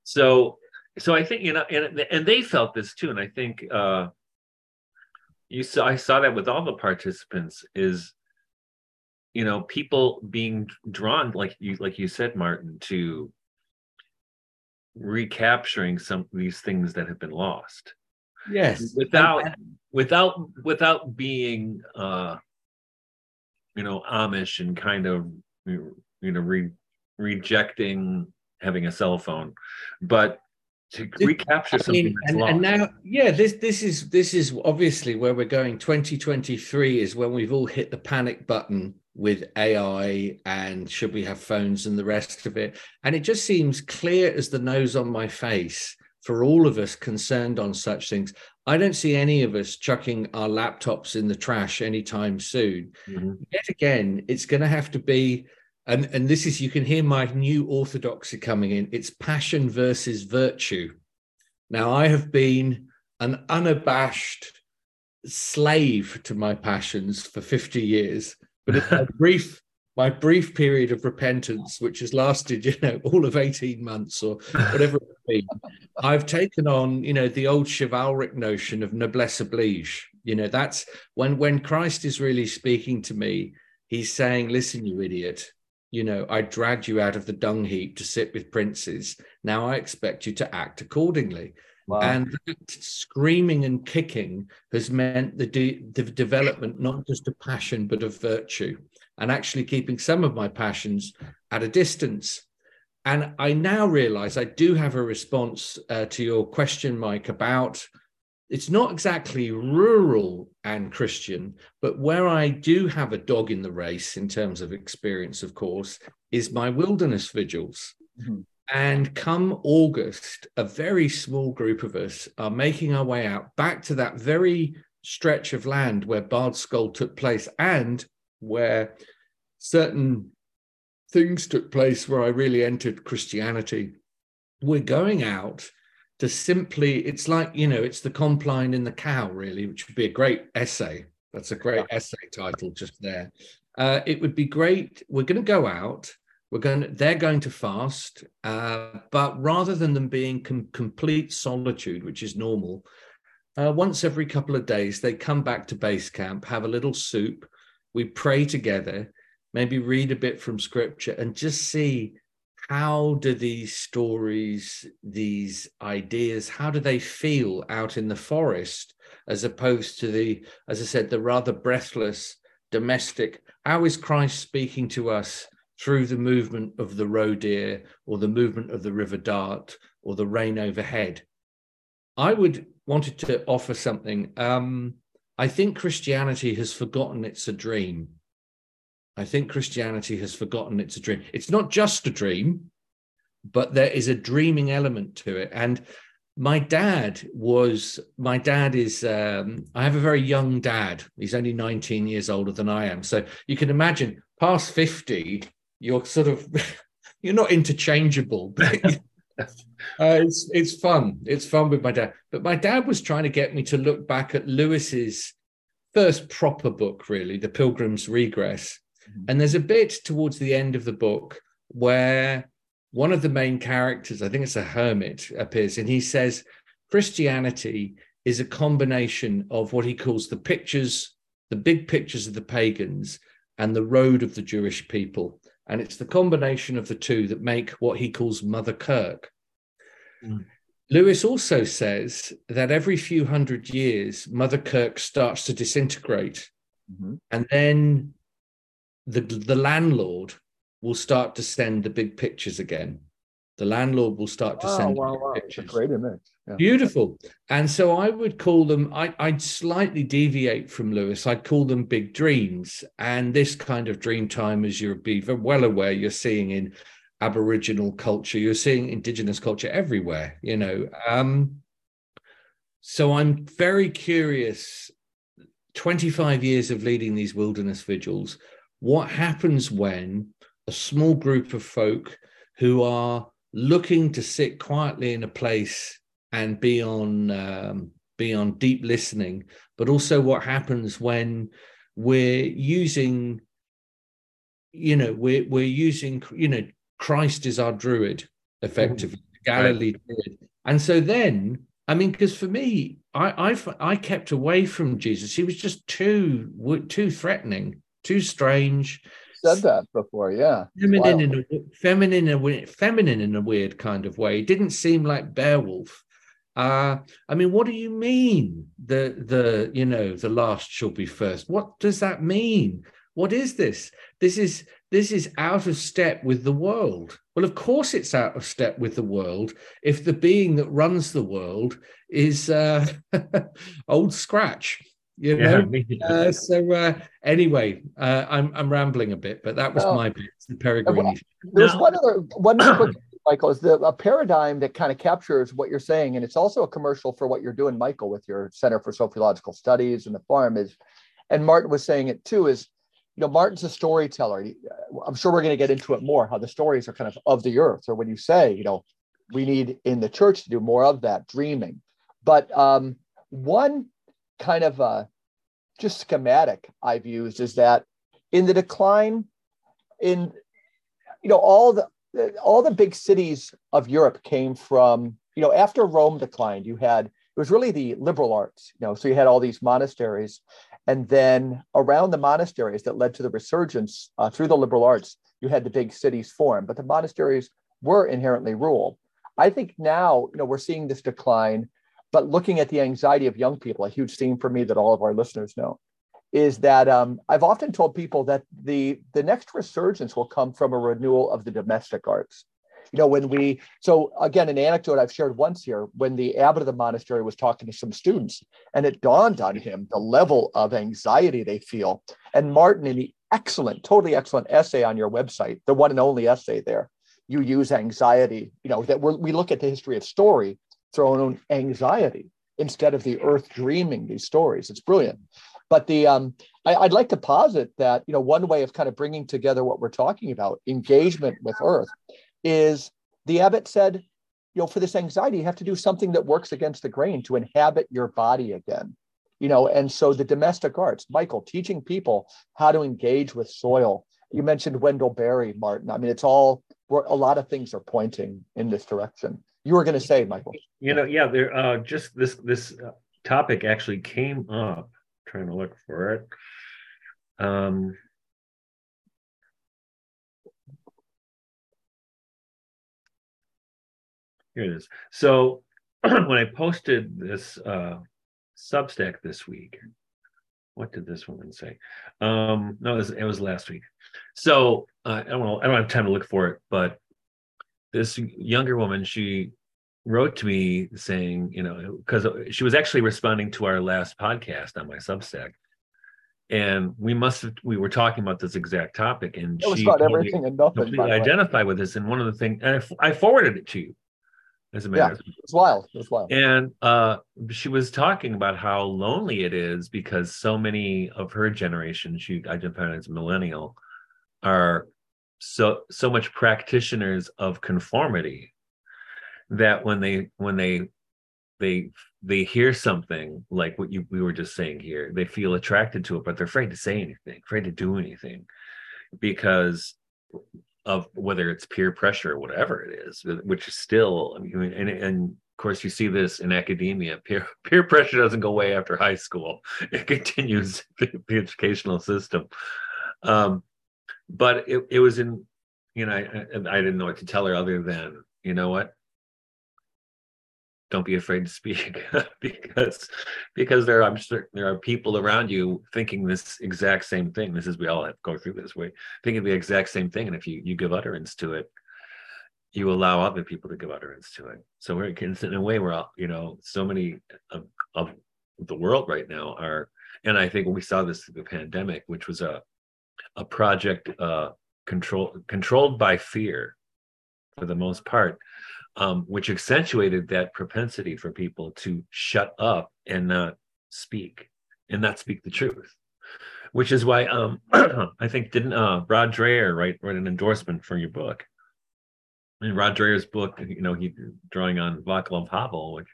so so I think you know, and and they felt this too, and I think uh, you saw I saw that with all the participants is you know people being drawn like you like you said martin to recapturing some of these things that have been lost. Yes. Without without without being uh you know amish and kind of you know re- rejecting having a cell phone but to recapture something I mean, and, and, now yeah this this is this is obviously where we're going. 2023 is when we've all hit the panic button with AI and should we have phones and the rest of it. And it just seems clear as the nose on my face for all of us concerned on such things. I don't see any of us chucking our laptops in the trash anytime soon. Mm-hmm. Yet again, it's going to have to be, and, and this is, you can hear my new orthodoxy coming in it's passion versus virtue. Now, I have been an unabashed slave to my passions for 50 years but in my <laughs> brief my brief period of repentance, which has lasted, <laughs> you know, all of 18 months or whatever it's been, I've taken on, you know, the old chivalric notion of noblesse oblige. You know, that's when when Christ is really speaking to me, he's saying, listen, you idiot, you know, I dragged you out of the dung heap to sit with princes. Now I expect you to act accordingly. Wow. And screaming and kicking has meant the, de- the development not just of passion, but of virtue, and actually keeping some of my passions at a distance. And I now realize I do have a response uh, to your question, Mike, about it's not exactly rural and Christian, but where I do have a dog in the race in terms of experience, of course, is my wilderness vigils. Mm-hmm. And come August, a very small group of us are making our way out back to that very stretch of land where Bardskull took place and where certain things took place where I really entered Christianity. We're going out to simply, it's like, you know, it's the compline in the cow, really, which would be a great essay. That's a great essay title just there. Uh, it would be great. We're going to go out. We're going. To, they're going to fast, uh, but rather than them being com- complete solitude, which is normal, uh, once every couple of days they come back to base camp, have a little soup. We pray together, maybe read a bit from scripture, and just see how do these stories, these ideas, how do they feel out in the forest, as opposed to the, as I said, the rather breathless domestic. How is Christ speaking to us? Through the movement of the roe deer or the movement of the river dart or the rain overhead. I would wanted to offer something. Um, I think Christianity has forgotten it's a dream. I think Christianity has forgotten it's a dream. It's not just a dream, but there is a dreaming element to it. And my dad was, my dad is, um, I have a very young dad. He's only 19 years older than I am. So you can imagine past 50, you're sort of, <laughs> you're not interchangeable. <laughs> Uh, it's it's fun. It's fun with my dad. But my dad was trying to get me to look back at Lewis's first proper book, really, The Pilgrim's Regress. Mm-hmm. And there's a bit towards the end of the book where one of the main characters, I think it's a hermit, appears, and he says Christianity is a combination of what he calls the pictures, the big pictures of the pagans, and the road of the Jewish people. And it's the combination of the two that make what he calls Mother Kirk. Mm. Lewis also says that every few hundred years, Mother Kirk starts to disintegrate. Mm-hmm. And then the, the landlord will start to send the big pictures again the landlord will start to wow, send wow, wow. pictures. It's a great image. Yeah. Beautiful. And so I would call them, I, would slightly deviate from Lewis. I'd call them big dreams. And this kind of dream time, as you'll be well aware, you're seeing in Aboriginal culture, you're seeing indigenous culture everywhere, you know. Um, so I'm very curious 25 years of leading these wilderness vigils, what happens when a small group of folk who are looking to sit quietly in a place and be on um, be on deep listening, but also what happens when we're using, you know, we're we're using, you know, Christ is our druid, effectively, mm-hmm. Galilee right. druid. And so then, I mean, because for me, I, I I kept away from Jesus. He was just too too threatening, too strange said that before. Yeah, feminine in a feminine in a feminine in a weird kind of way. It didn't seem like Beowulf. Uh, I mean, what do you mean? The the you know the last shall be first. What does that mean? What is this? This is this is out of step with the world. Well, of course, it's out of step with the world if the being that runs the world is uh, <laughs> old scratch you know? yeah, uh, so uh, anyway uh, i'm i'm rambling a bit but that was oh. my bit. The peregrini there's one other one quick <clears throat> michael is the a paradigm that kind of captures what you're saying and it's also a commercial for what you're doing michael with your center for sophiological studies and the farm is and martin was saying it too is you know martin's a storyteller. I'm sure we're going to get into it more how the stories are kind of of the earth. Or when you say you know we need in the church to do more of that dreaming. But um, one kind of uh, just schematic I've used is that in the decline, in you know all the all the big cities of Europe came from you know after Rome declined, you had it was really the liberal arts, you know, so you had all these monasteries, and then around the monasteries that led to the resurgence uh, through the liberal arts, you had the big cities form, but the monasteries were inherently rural. I think now, you know, we're seeing this decline but looking at the anxiety of young people, a huge theme for me that all of our listeners know, is that um, I've often told people that the the next resurgence will come from a renewal of the domestic arts. You know, when we so again, an anecdote I've shared once here, when the abbot of the monastery was talking to some students, and it dawned on him the level of anxiety they feel. And Martin, in the excellent, totally excellent essay on your website, the one and only essay there, you use anxiety. You know that we we look at the history of story through our own anxiety. instead of the earth dreaming these stories. It's brilliant. But the um, I, would like to posit that you know one way of kind of bringing together what we're talking about, engagement with Earth, is the abbot said, you know, for this anxiety, you have to do something that works against the grain to inhabit your body again. You know, and so the domestic arts, Michael, teaching people how to engage with soil. You mentioned Wendell Berry, Martin. I mean, it's all a lot of things are pointing in this direction. You were going to say, Michael. You know, yeah, there. Uh, just this this uh, topic actually came up trying to look for it. Um, here it is. So <clears throat> when I posted this uh, Substack this week, what did this woman say? Um, no, it was, it was last week. So uh, I don't know, I don't have time to look for it, but this younger woman, she wrote to me saying, you know, because she was actually responding to our last podcast on my Substack, and we must have we were talking about this exact topic, and it was about everything and nothing. Completely identify with this, and one of the things, and I, I forwarded it to you. As a matter, yeah, it's wild. It's wild. And uh, she was talking about how lonely it is because so many of her generation, she identified as millennial, are so so much practitioners of conformity that when they when they they they hear something like what you we were just saying here they feel attracted to it but they're afraid to say anything afraid to do anything because of whether it's peer pressure or whatever it is which is still i mean and, and of course you see this in academia peer <laughs> peer pressure doesn't go away after high school. <laughs> It continues <laughs> the, the educational system. Um but it, it was in you know I, I didn't know what to tell her other than you know what don't be afraid to speak <laughs> because because there I'm sure there are people around you thinking this exact same thing. This is we all have go through this way, thinking the exact same thing. And if you you give utterance to it, you allow other people to give utterance to it. So we're in a way we're all, you know, so many of, of the world right now are, and I think we saw this through the pandemic, which was a a project uh control controlled by fear for the most part um, which accentuated that propensity for people to shut up and not speak and not speak the truth. Which is why um, <clears throat> i think didn't uh, rod dreher write, write an endorsement for your book? In rod dreher's book you know he drawing on Václav Havel which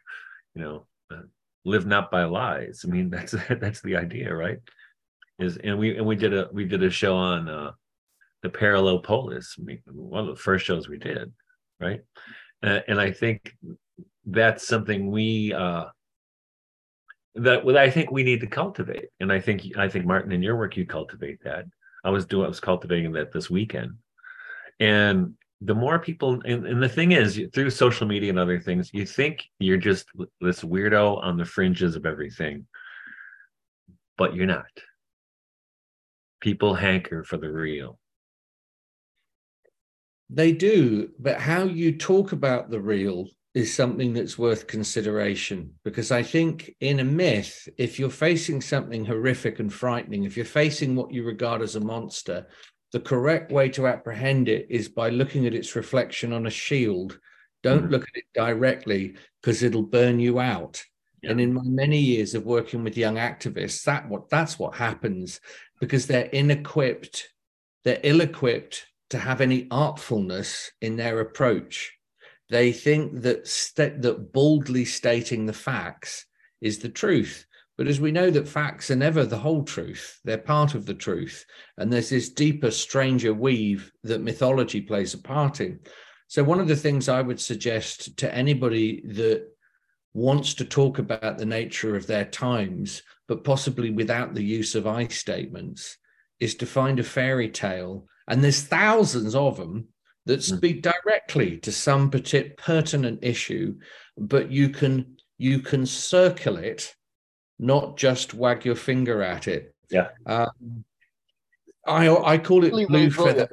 you know uh, live not by lies. I mean <laughs> that's that's the idea right? Is and we and we did a we did a show on uh the parallel polis. One of the first shows we did right uh, and I think that's something we uh, that what I think we need to cultivate. And I think I think Martin, in your work, you cultivate that. I was doing I was cultivating that this weekend, and the more people and, and the thing is through social media and other things you think you're just this weirdo on the fringes of everything but you're not people hanker for the real they do, but how you talk about the real is something that's worth consideration because I think in a myth, if you're facing something horrific and frightening, if you're facing what you regard as a monster, the correct way to apprehend it is by looking at its reflection on a shield. Don't mm-hmm. look at it directly because it'll burn you out. Yeah. And in my many years of working with young activists, that what that's what happens because they're inequipped, they're ill-equipped to have any artfulness in their approach. They think that st- that boldly stating the facts is the truth. But as we know that facts are never the whole truth, they're part of the truth. And there's this deeper, stranger weave that mythology plays a part in. So, one of the things I would suggest to anybody that wants to talk about the nature of their times, but possibly without the use of I statements, is to find a fairy tale and there's thousands of them that hmm. speak directly to some pertinent issue but you can you can circle it not just wag your finger at it. Yeah. Um, i i call it blue feather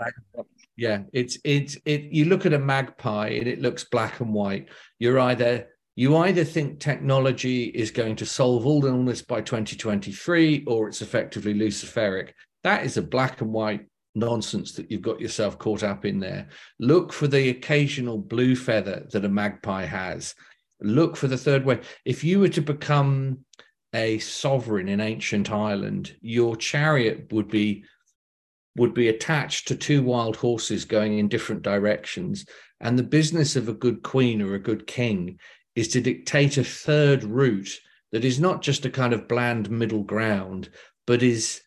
yeah it's it's it you look at a magpie and it looks black and white. You're either you either think technology is going to solve all illness by 2023 or it's effectively luciferic. That is a black and white nonsense that you've got yourself caught up in there. Look for the occasional blue feather that a magpie has. Look for the third way. If you were to become a sovereign in ancient Ireland, your chariot would be would be attached to two wild horses going in different directions. And the business of a good queen or a good king is to dictate a third route that is not just a kind of bland middle ground, but is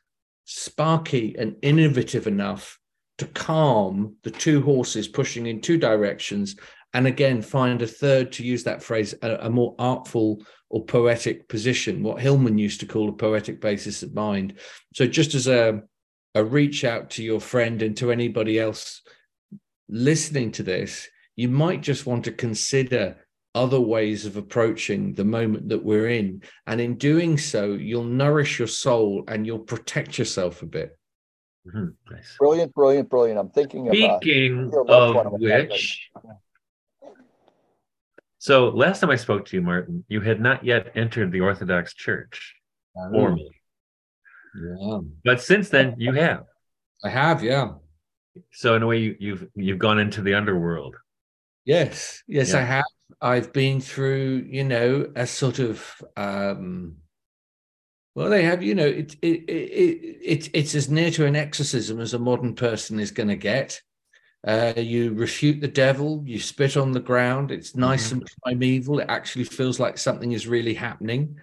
sparky and innovative enough to calm the two horses pushing in two directions and again find a third to use that phrase a, a, more artful or poetic position what hillman used to call a poetic basis of mind. So just as a a reach out to your friend and to anybody else listening to this you might just want to consider other ways of approaching the moment that we're in and in doing so you'll nourish your soul and you'll protect yourself a bit mm-hmm. nice. brilliant brilliant brilliant i'm thinking speaking of, uh, of which so last time I spoke to you, Martin, you had not yet entered the Orthodox Church oh. formally. Yeah. But since then, you have. I have, yeah. So in a way, you, you've you've gone into the underworld. Yes, yes, yeah. I have. I've been through, you know, a sort of um well, they have, you know, it, it, it, it, it's as near to an exorcism as a modern person is going to get. Uh, you refute the devil, you spit on the ground. It's nice mm-hmm. and primeval. It actually feels like something is really happening.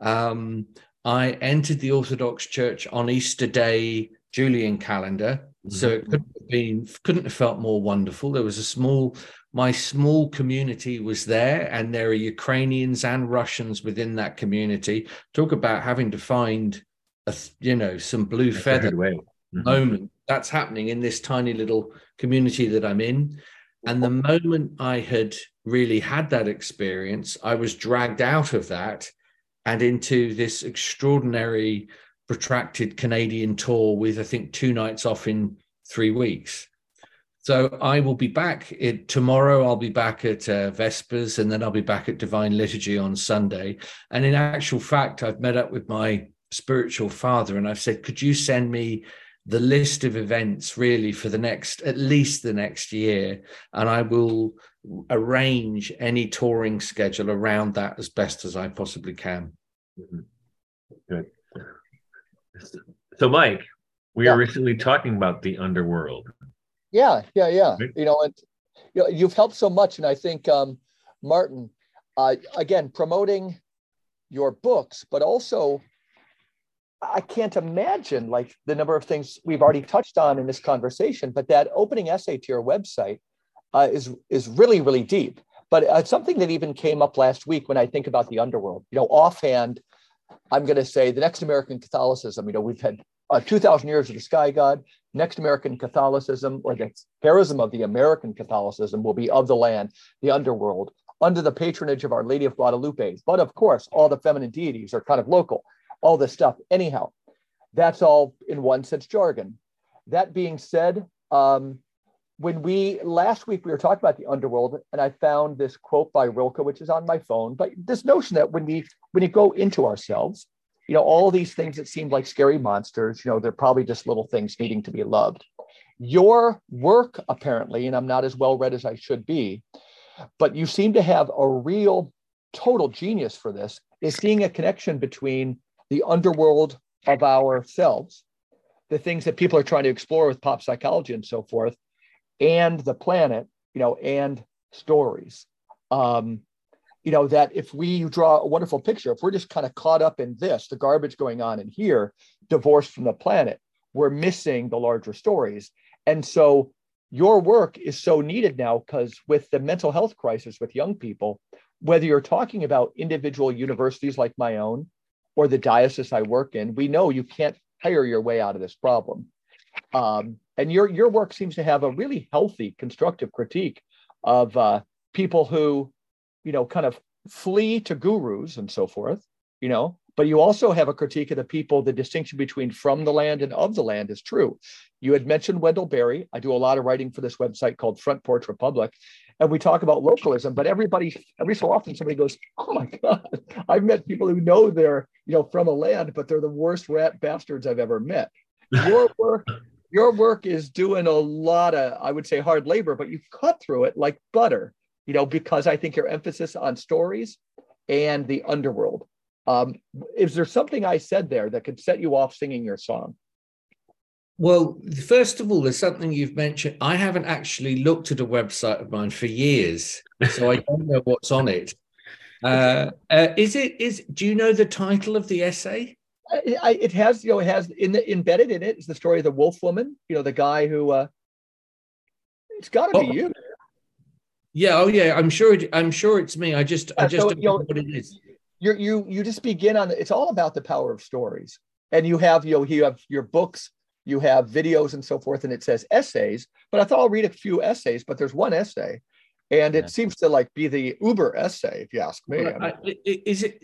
Um, I entered the Orthodox Church on Easter Day Julian calendar, mm-hmm. so it couldn't have been couldn't have felt more wonderful. There was a small my small community was there, and there are Ukrainians and Russians within that community. Talk about having to find a you know some blue That's feather mm-hmm. moment that's happening in this tiny little community that I'm in. And the moment I had really had that experience, I was dragged out of that and into this extraordinary, protracted Canadian tour with, I think, two nights off in three weeks. So I will be back it, tomorrow. I'll be back at uh, Vespers, and then I'll be back at Divine Liturgy on Sunday. And in actual fact, I've met up with my spiritual father, and I've said, "Could you send me the list of events really for the next at least the next year and i will arrange any touring schedule around that as best as i possibly can mm-hmm. good so mike we yeah. were recently talking about the underworld yeah yeah yeah right? you know and you know, you've helped so much and i think um, martin uh, again promoting your books but also I can't imagine like the number of things we've already touched on in this conversation, but that opening essay to your website uh, is is really really deep. But uh, something that even came up last week when I think about the underworld. You know, offhand, I'm going to say the next American Catholicism. You know, we've had uh, 2,000 years of the Sky God. Next American Catholicism, or the charism of the American Catholicism, will be of the land, the underworld, under the patronage of Our Lady of Guadalupe. But of course, all the feminine deities are kind of local all this stuff. Anyhow, that's all in one sense jargon. That being said, um, when we last week we were talking about the underworld, and I found this quote by Rilke, which is on my phone. But this notion that when we when you go into ourselves, you know, all these things that seem like scary monsters, you know, they're probably just little things needing to be loved. Your work, apparently, and I'm not as well read as I should be, but you seem to have a real total genius for this, is seeing a connection between the underworld of ourselves, the things that people are trying to explore with pop psychology and so forth, and the planet, you know, and stories. Um, you know, that if we draw a wonderful picture, if we're just kind of caught up in this, the garbage going on in here, divorced from the planet, we're missing the larger stories. And so your work is so needed now because with the mental health crisis with young people, whether you're talking about individual universities like my own, or the diocese I work in, we know you can't hire your way out of this problem. Um, and your your work seems to have a really healthy, constructive critique of uh, people who, you know, kind of flee to gurus and so forth. You know, but you also have a critique of the people. The distinction between from the land and of the land is true. You had mentioned Wendell Berry. I do a lot of writing for this website called Front Porch Republic, and we talk about localism, but everybody, every so often somebody goes, Oh my God, <laughs> I've met people who know they're, you know, from a land, but they're the worst rat bastards I've ever met. Your <laughs> work, your work is doing a lot of, I would say hard labor, but you cut through it like butter. You know, because I think your emphasis on stories and the underworld. Um, is there something I said there that could set you off singing your song? Well, first of all, there's something you've mentioned. I haven't actually looked at a website of mine for years, so I don't know what's on it. Uh, uh, is it is? Do you know the title of the essay? I, I, it has, you know, it has in the, embedded in it is the story of the wolf woman. You know, the guy who. Uh, it's got to oh, be you. Yeah. Oh, yeah. I'm sure. It, I'm sure it's me. I just. I just so, don't know, know what it is. You you you just begin on. It's all about the power of stories, and you have you know you have your books you have videos and so forth, and it says essays. But I thought I'll read a few essays, but there's one essay, and it yeah. seems to like be the Uber essay, if you ask me. Well, I, is it?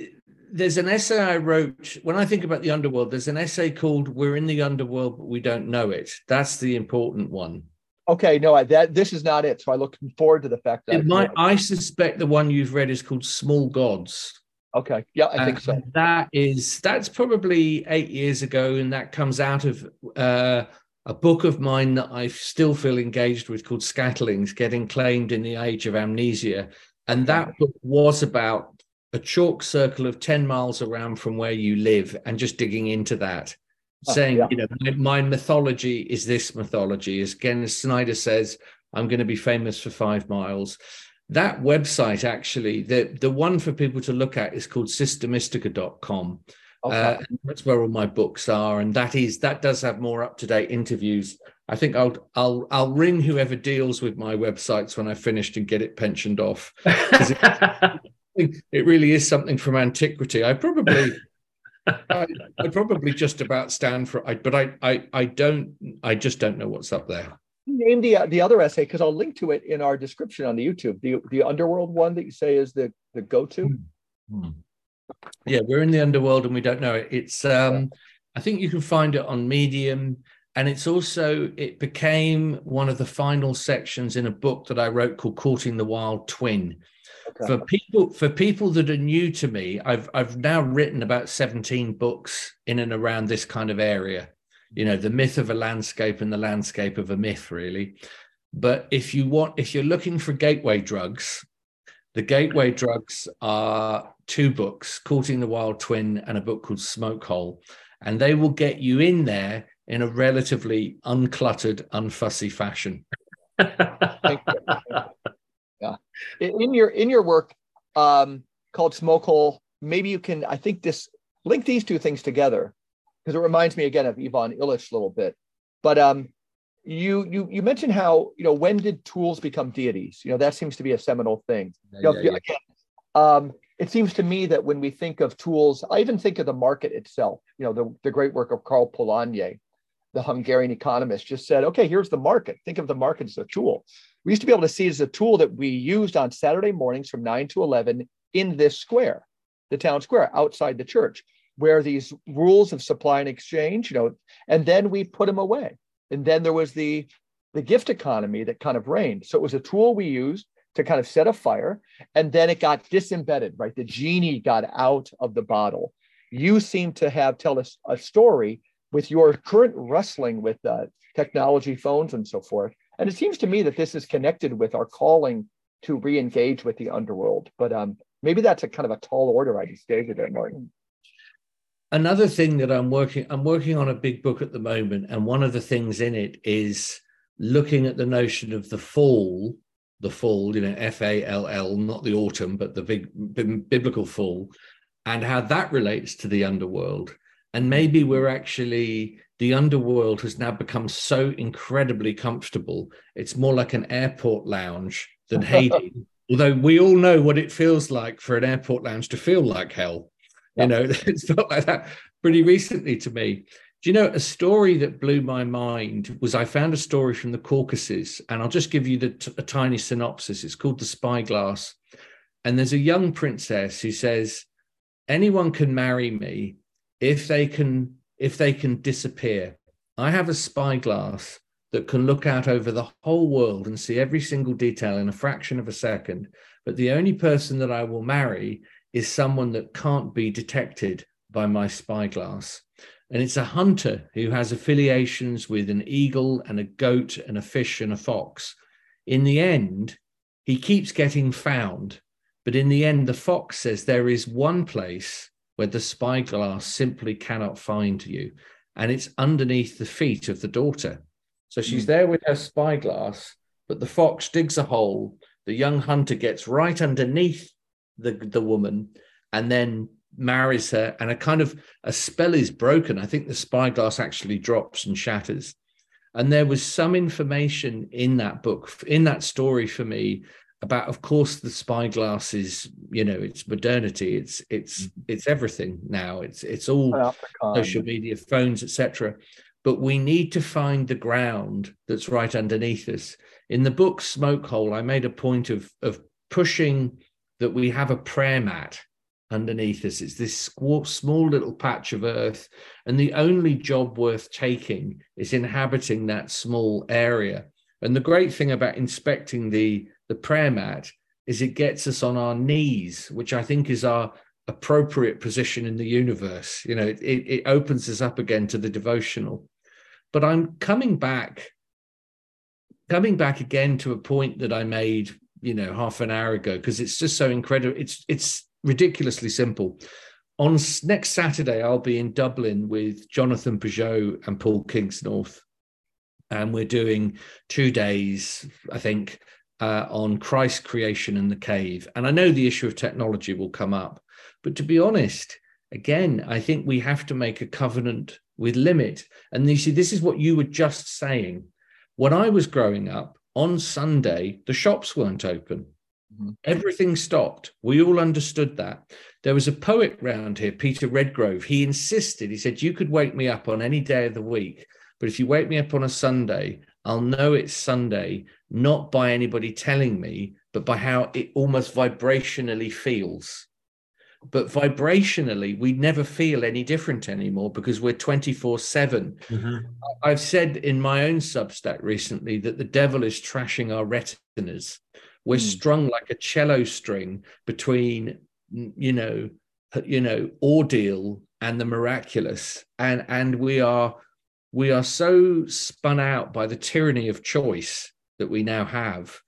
There's an essay I wrote when I think about the underworld. There's an essay called "We're in the Underworld, but we don't know it." That's the important one. Okay, no, I, that this is not it. So I look forward to the fact that might. I suspect the one you've read is called "Small Gods." Okay. Yeah, I think so. That is that's probably eight years ago, and that comes out of uh, a book of mine that I still feel engaged with called Scatterlings, getting claimed in the age of amnesia. And that book was about a chalk circle of 10 miles around from where you live and just digging into that, oh, saying, yeah. you know, my, my, mythology is this mythology. As again, as Snyder says, I'm going to be famous for five miles that website actually the the one for people to look at is called cistamystica.com okay. uh, that's where all my books are and that is that does have more up-to-date interviews i think i'll i'll i'll ring whoever deals with my websites when i finished and get it pensioned off it, <laughs> it really is something from antiquity i probably I, I probably just about stand for it but I, I i don't i just don't know what's up there name the the other essay because I'll link to it in our description on the YouTube. The the underworld one that you say is the the go to. Hmm. Yeah, we're in the underworld and we don't know it. It's um, I think you can find it on Medium, and it's also it became one of the final sections in a book that I wrote called "Courting the Wild Twin." Okay. For people for people that are new to me, I've I've now written about seventeen books in and around this kind of area. You know the myth of a landscape and the landscape of a myth really. But if you want if you're looking for gateway drugs the gateway drugs are two books courting the wild twin and a book called smoke hole. And they will get you in there in a relatively uncluttered unfussy fashion. Yeah <laughs> in your in your work um, called smoke hole maybe you can i think this link these two things together because it reminds me again of Ivan Illich a little bit. But um, you you you mentioned how you know when did tools become deities? You know that seems to be a seminal thing. Yeah, you know, yeah, again, um, it seems to me that when we think of tools, I even think of the market itself. You know, the, the great work of Karl Polanyi, the Hungarian economist, just said, okay, here's the market. Think of the market as a tool. We used to be able to see it as a tool that we used on Saturday mornings from 9 to 11 in this square, the town square outside the church where these rules of supply and exchange, you know, and then we put them away. And then there was the the gift economy that kind of reigned. So it was a tool we used to kind of set a fire, and then it got disembedded, right? The genie got out of the bottle. You seem to have tell us a story with your current wrestling with uh, technology, phones, and so forth. And it seems to me that this is connected with our calling to re-engage with the underworld. But um, maybe that's a kind of a tall order I just stated there, Martin another thing that I'm working I'm working on a big book at the moment, and one of the things in it is looking at the notion of the fall, the fall, you know, F A L L, not the autumn, but the big biblical fall, and how that relates to the underworld. And maybe we're actually the underworld has now become so incredibly comfortable. It's more like an airport lounge than <laughs> Hades. Although we all know what it feels like for an airport lounge to feel like hell. You know, <laughs> it's felt like that pretty recently to me. Do you know a story that blew my mind was I found a story from the Caucasus, and I'll just give you the t- a tiny synopsis. It's called The Spyglass. And there's a young princess who says, anyone can marry me if they can if they can disappear. I have a spyglass that can look out over the whole world and see every single detail in a fraction of a second. But the only person that I will marry is someone that can't be detected by my spyglass. And it's a hunter who has affiliations with an eagle and a goat and a fish and a fox. In the end, he keeps getting found. But in the end, the fox says there is one place where the spyglass simply cannot find you, and it's underneath the feet of the daughter. So she's mm. there with her spyglass, but the fox digs a hole. The young hunter gets right underneath the, the woman and then marries her, and a kind of a spell is broken. I think the spyglass actually drops and shatters. And there was some information in that book, in that story for me, about of course the spyglass is you know it's modernity it's it's mm-hmm. it's everything now. It's it's all social media phones etc but we need to find the ground that's right underneath us. In the book smoke hole i made a point of of pushing that we have a prayer mat underneath us. It's this small little patch of earth and the only job worth taking is inhabiting that small area and the great thing about inspecting the the prayer mat is it gets us on our knees, which I think is our appropriate position in the universe. You know, it, it opens us up again to the devotional. But I'm coming back, coming back again to a point that I made, you know, half an hour ago, because it's just so incredible. It's it's ridiculously simple. On next Saturday, I'll be in Dublin with Jonathan Pageau and Paul Kingsnorth. And we're doing two days, I think, uh, on Christ's creation in the cave. And I know the issue of technology will come up, but to be honest, again, I think we have to make a covenant with limit. And you see, this is what you were just saying. When I was growing up, on Sunday, the shops weren't open. Mm-hmm. Everything stopped. We all understood that. There was a poet round here, Peter Redgrove. He insisted, he said, You could wake me up on any day of the week, but if you wake me up on a Sunday, I'll know it's Sunday, not by anybody telling me, but by how it almost vibrationally feels. But vibrationally, we never feel any different anymore because we're 24 7. Mm-hmm. I've said in my own Substack recently that the devil is trashing our retinas. We're mm. strung like a cello string between, you know, you know, ordeal and the miraculous. And and we are we are so spun out by the tyranny of choice that we now have.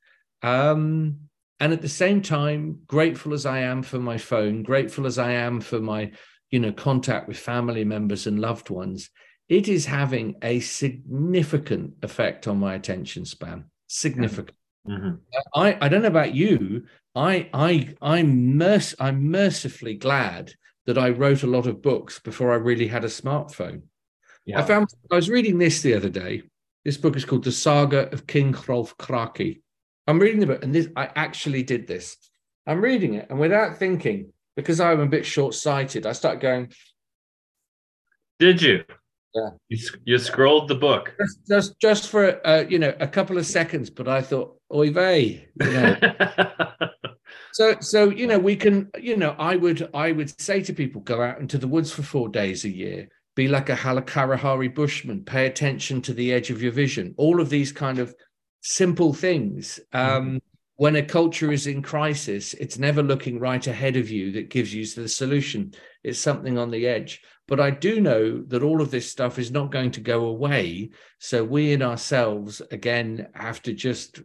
Um, and at the same time, grateful as I am for my phone, grateful as I am for my, you know, contact with family members and loved ones, it is having a significant effect on my attention span. Significant. Mm-hmm. I, I don't know about you. I I I'm merc- I'm mercifully glad that I wrote a lot of books before I really had a smartphone. Yeah. I found I was reading this the other day. This book is called The Saga of King Hrolf Kraki. I'm reading the book, and this I actually did this. I'm reading it, and without thinking, because I'm a bit short-sighted, I start going. Did you? Yeah. You, you scrolled the book just just, just for uh, you know a couple of seconds, but I thought, oy vey, you know. <laughs> so so you know we can you know I would I would say to people go out into the woods for four days a year be like a Kalahari bushman, pay attention to the edge of your vision. All of these kind of simple things. Um, mm-hmm. When a culture is in crisis, it's never looking right ahead of you that gives you the solution. It's something on the edge. But I do know that all of this stuff is not going to go away. So we in ourselves, again, have to just,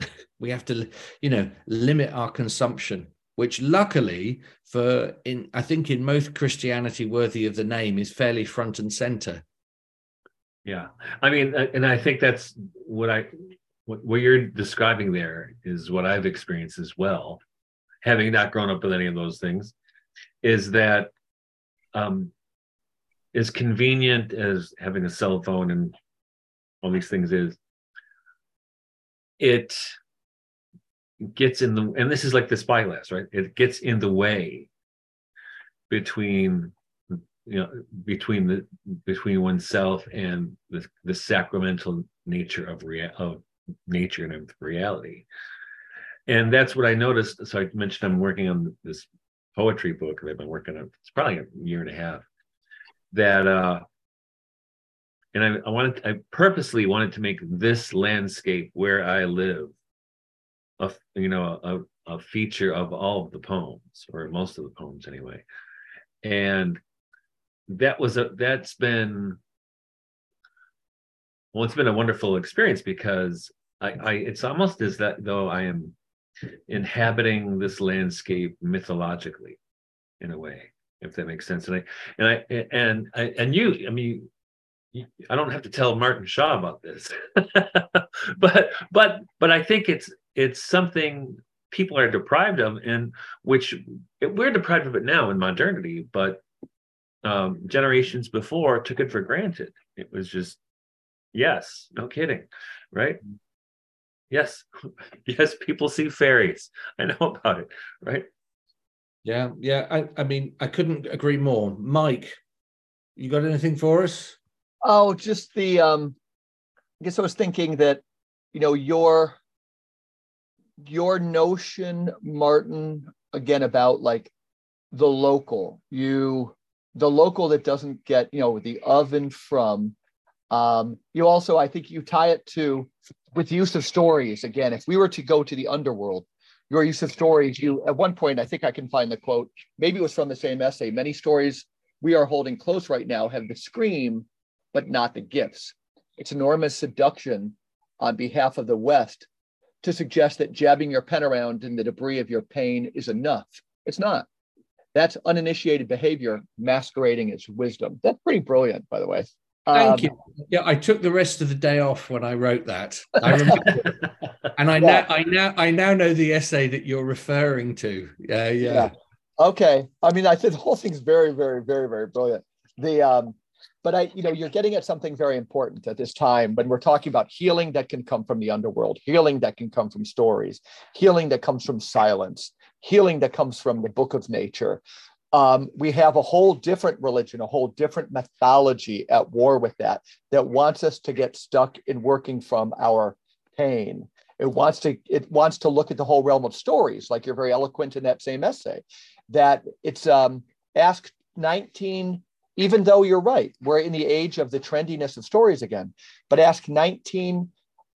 <laughs> we have to, you know, limit our consumption which luckily for in I think in most Christianity worthy of the name is fairly front and center. Yeah, I mean, and I think that's what I what, what you're describing there is what I've experienced as well, having not grown up with any of those things, is that um, as convenient as having a cell phone and all these things is, it gets in the and this is like the spyglass right? It gets in the way between you know between the between oneself and the, the sacramental nature of rea- of nature and of reality. And that's what i noticed. So i mentioned i'm working on this poetry book that i've been working on it's probably a year and a half that uh and I, I wanted i purposely wanted to make this landscape where i live a you know a, a feature of all of the poems or most of the poems anyway and that was a that's been well it's been a wonderful experience because I, I it's almost as that though I am inhabiting this landscape mythologically in a way, if that makes sense. And I and I and I and you, I mean, I don't have to tell Martin Shaw about this, <laughs> but but but I think it's it's something people are deprived of, and which we're deprived of it now in modernity, but um, generations before took it for granted. It was just yes, no kidding, right? Yes, <laughs> yes, people see fairies. I know about it, right? Yeah, yeah. I, I mean, I couldn't agree more. Mike, you got anything for us? Oh, just the um I guess I was thinking that, you know, your your notion, Martin, again about like the local, you the local that doesn't get, you know, the oven from um, you also, I think you tie it to with use of stories. Again, if we were to go to the underworld, your use of stories, you at one point, I think I can find the quote, maybe it was from the same essay. Many stories we are holding close right now have the scream, but not the gifts. It's enormous seduction on behalf of the West to suggest that jabbing your pen around in the debris of your pain is enough. It's not. That's uninitiated behavior masquerading as wisdom. That's pretty brilliant, by the way. Thank um, you. Yeah, I took the rest of the day off when I wrote that. I <laughs> remember, and I yeah. now I now I now know the essay that you're referring to. Yeah, yeah. yeah. Okay. I mean, I think the whole thing's very, very, very, very brilliant. The um, but I, you know, you're getting at something very important at this time when we're talking about healing that can come from the underworld, healing that can come from stories, healing that comes from silence, healing that comes from the book of nature. Um, we have a whole different religion, a whole different mythology at war with that, that wants us to get stuck in working from our pain. It wants to it wants to look at the whole realm of stories, like you're very eloquent in that same essay. That it's um, ask 19 even though you're right, we're in the age of the trendiness of stories again. But ask 19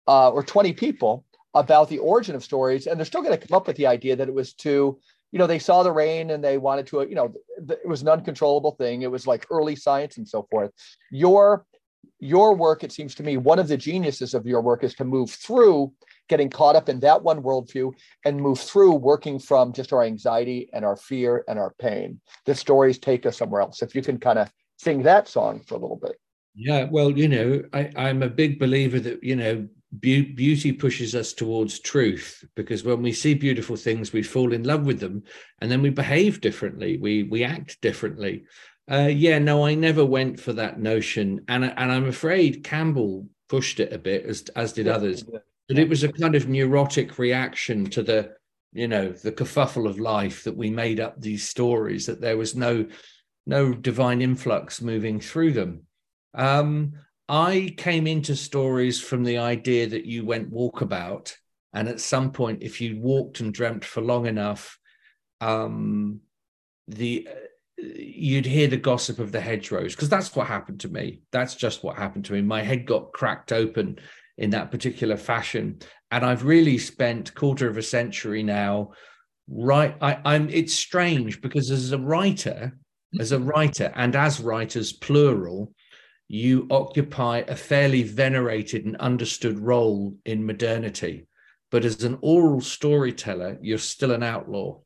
uh, or 20 people about the origin of stories, and they're still going to come up with the idea that it was to, you know, they saw the rain and they wanted to, you know, it was an uncontrollable thing. It was like early science and so forth. Your your work, it seems to me, one of the geniuses of your work is to move through getting caught up in that one worldview and move through working from just our anxiety and our fear and our pain. The stories take us somewhere else. If you can kind of sing that song for a little bit. Yeah, well, you know, I, I'm a big believer that, you know, be- beauty pushes us towards truth because when we see beautiful things, we fall in love with them and then we behave differently, we, we act differently. Uh, yeah, no, I never went for that notion. And, and I'm afraid Campbell pushed it a bit, as, as did yeah, others. That it was a kind of neurotic reaction to the you know the kerfuffle of life that we made up these stories that there was no no divine influx moving through them. Um, i came into stories from the idea that you went walkabout and at some point if you walked and dreamt for long enough um, the uh, you'd hear the gossip of the hedgerows because that's what happened to me. That's just what happened to me. My head got cracked open in that particular fashion. And I've really spent quarter of a century now. Right, I, I'm. It's strange because as a writer, as a writer, and as writers plural, you occupy a fairly venerated and understood role in modernity. But as an oral storyteller, you're still an outlaw.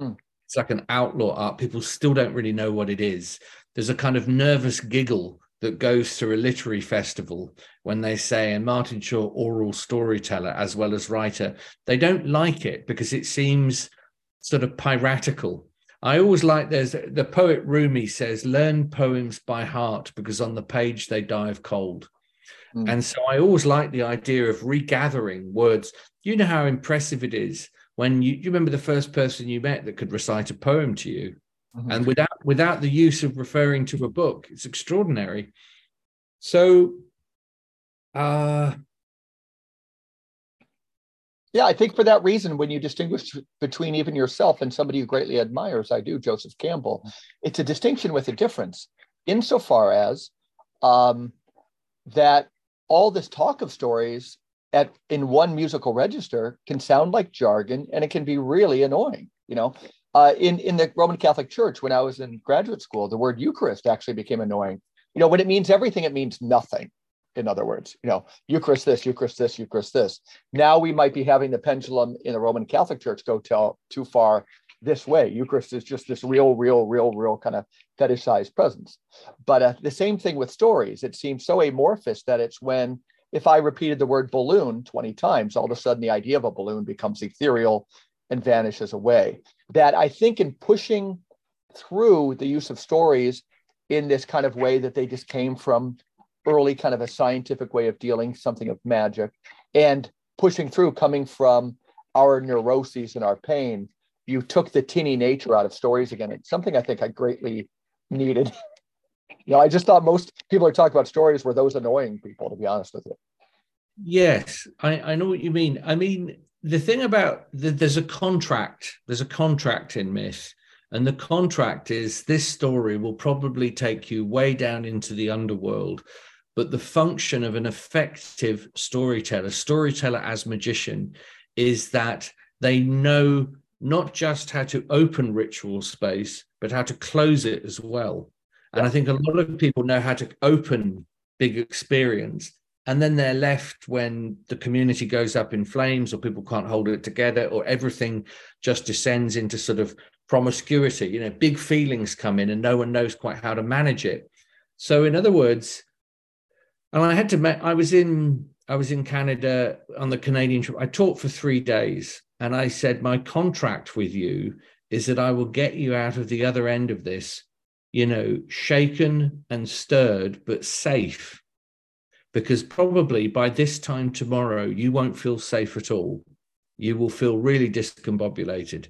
Mm. It's like an outlaw art. People still don't really know what it is. There's a kind of nervous giggle that goes through a literary festival when they say, and Martin Shaw, oral storyteller as well as writer, they don't like it because it seems sort of piratical. I always like there's the poet Rumi says, learn poems by heart because on the page they die of cold. Mm. And so I always like the idea of regathering words. You know how impressive it is when you, you remember the first person you met that could recite a poem to you mm-hmm. and without without the use of referring to a book it's extraordinary so uh yeah i think for that reason when you distinguish between even yourself and somebody you greatly admires i do joseph campbell it's a distinction with a difference insofar as um that all this talk of stories at in one musical register can sound like jargon and it can be really annoying you know uh, in in the Roman Catholic Church, when I was in graduate school, the word Eucharist actually became annoying. You know, when it means everything, it means nothing. in other words, you know, Eucharist this, Eucharist this, Eucharist this. Now we might be having the pendulum in the Roman Catholic Church go tell, too far this way. Eucharist is just this real, real, real, real kind of fetishized presence. But uh, the same thing with stories. It seems so amorphous that it's when, if I repeated the word balloon 20 times, all of a sudden the idea of a balloon becomes ethereal and vanishes away. That I think in pushing through the use of stories in this kind of way that they just came from early kind of a scientific way of dealing something of magic and pushing through coming from our neuroses and our pain you took the tinny nature out of stories again. It's something i think i greatly needed. <laughs> You know i just thought most people are talking about stories were those annoying people to be honest with you. Yes i, I know what you mean. I mean the thing about the, there's a contract there's a contract in myth and the contract is this story will probably take you way down into the underworld but the function of an effective storyteller, storyteller as magician, is that they know not just how to open ritual space, but how to close it as well. And I think a lot of people know how to open big experience. And then they're left when the community goes up in flames or people can't hold it together or everything just descends into sort of promiscuity. You know, big feelings come in and no one knows quite how to manage it. So, in other words, and I had to. I was in. I was in Canada on the Canadian trip. I taught for three days, and I said, "My contract with you is that I will get you out of the other end of this, you know, shaken and stirred, but safe." Because probably by this time tomorrow, you won't feel safe at all. You will feel really discombobulated.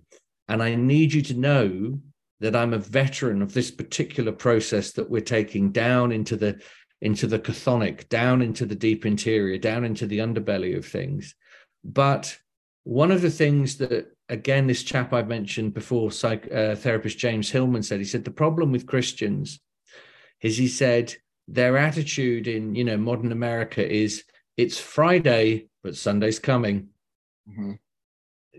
And I need you to know that I'm a veteran of this particular process that we're taking down into the into the chthonic, down into the deep interior, down into the underbelly of things. But one of the things that, again, this chap I've mentioned before, psych, uh, therapist James Hillman said, he said, the problem with Christians is he said, their attitude in you know modern America is it's Friday, but Sunday's coming. Mm-hmm.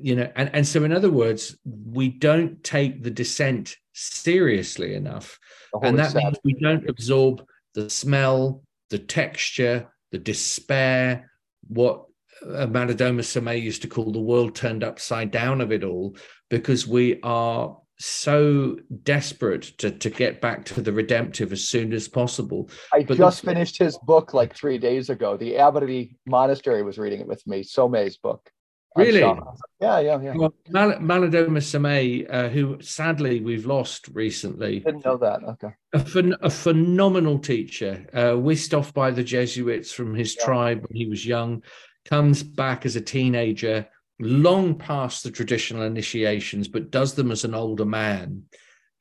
You know, and, and so in other words, we don't take the descent seriously enough. And that means we don't absorb the smell, the texture, the despair, what Malidoma Somé used to call the world turned upside down of it all, because we are so desperate to, to get back to the redemptive as soon as possible. I but just the, finished his book like three days ago. The Abbey Monastery was reading it with me, Somé's book. Really? Yeah, yeah, yeah. Well, Mal- Malidoma Somé, uh, who sadly we've lost recently. Didn't know that. Okay. A, phen- a phenomenal teacher, uh, whisked off by the Jesuits from his yeah. tribe when he was young, comes back as a teenager, long past the traditional initiations, but does them as an older man.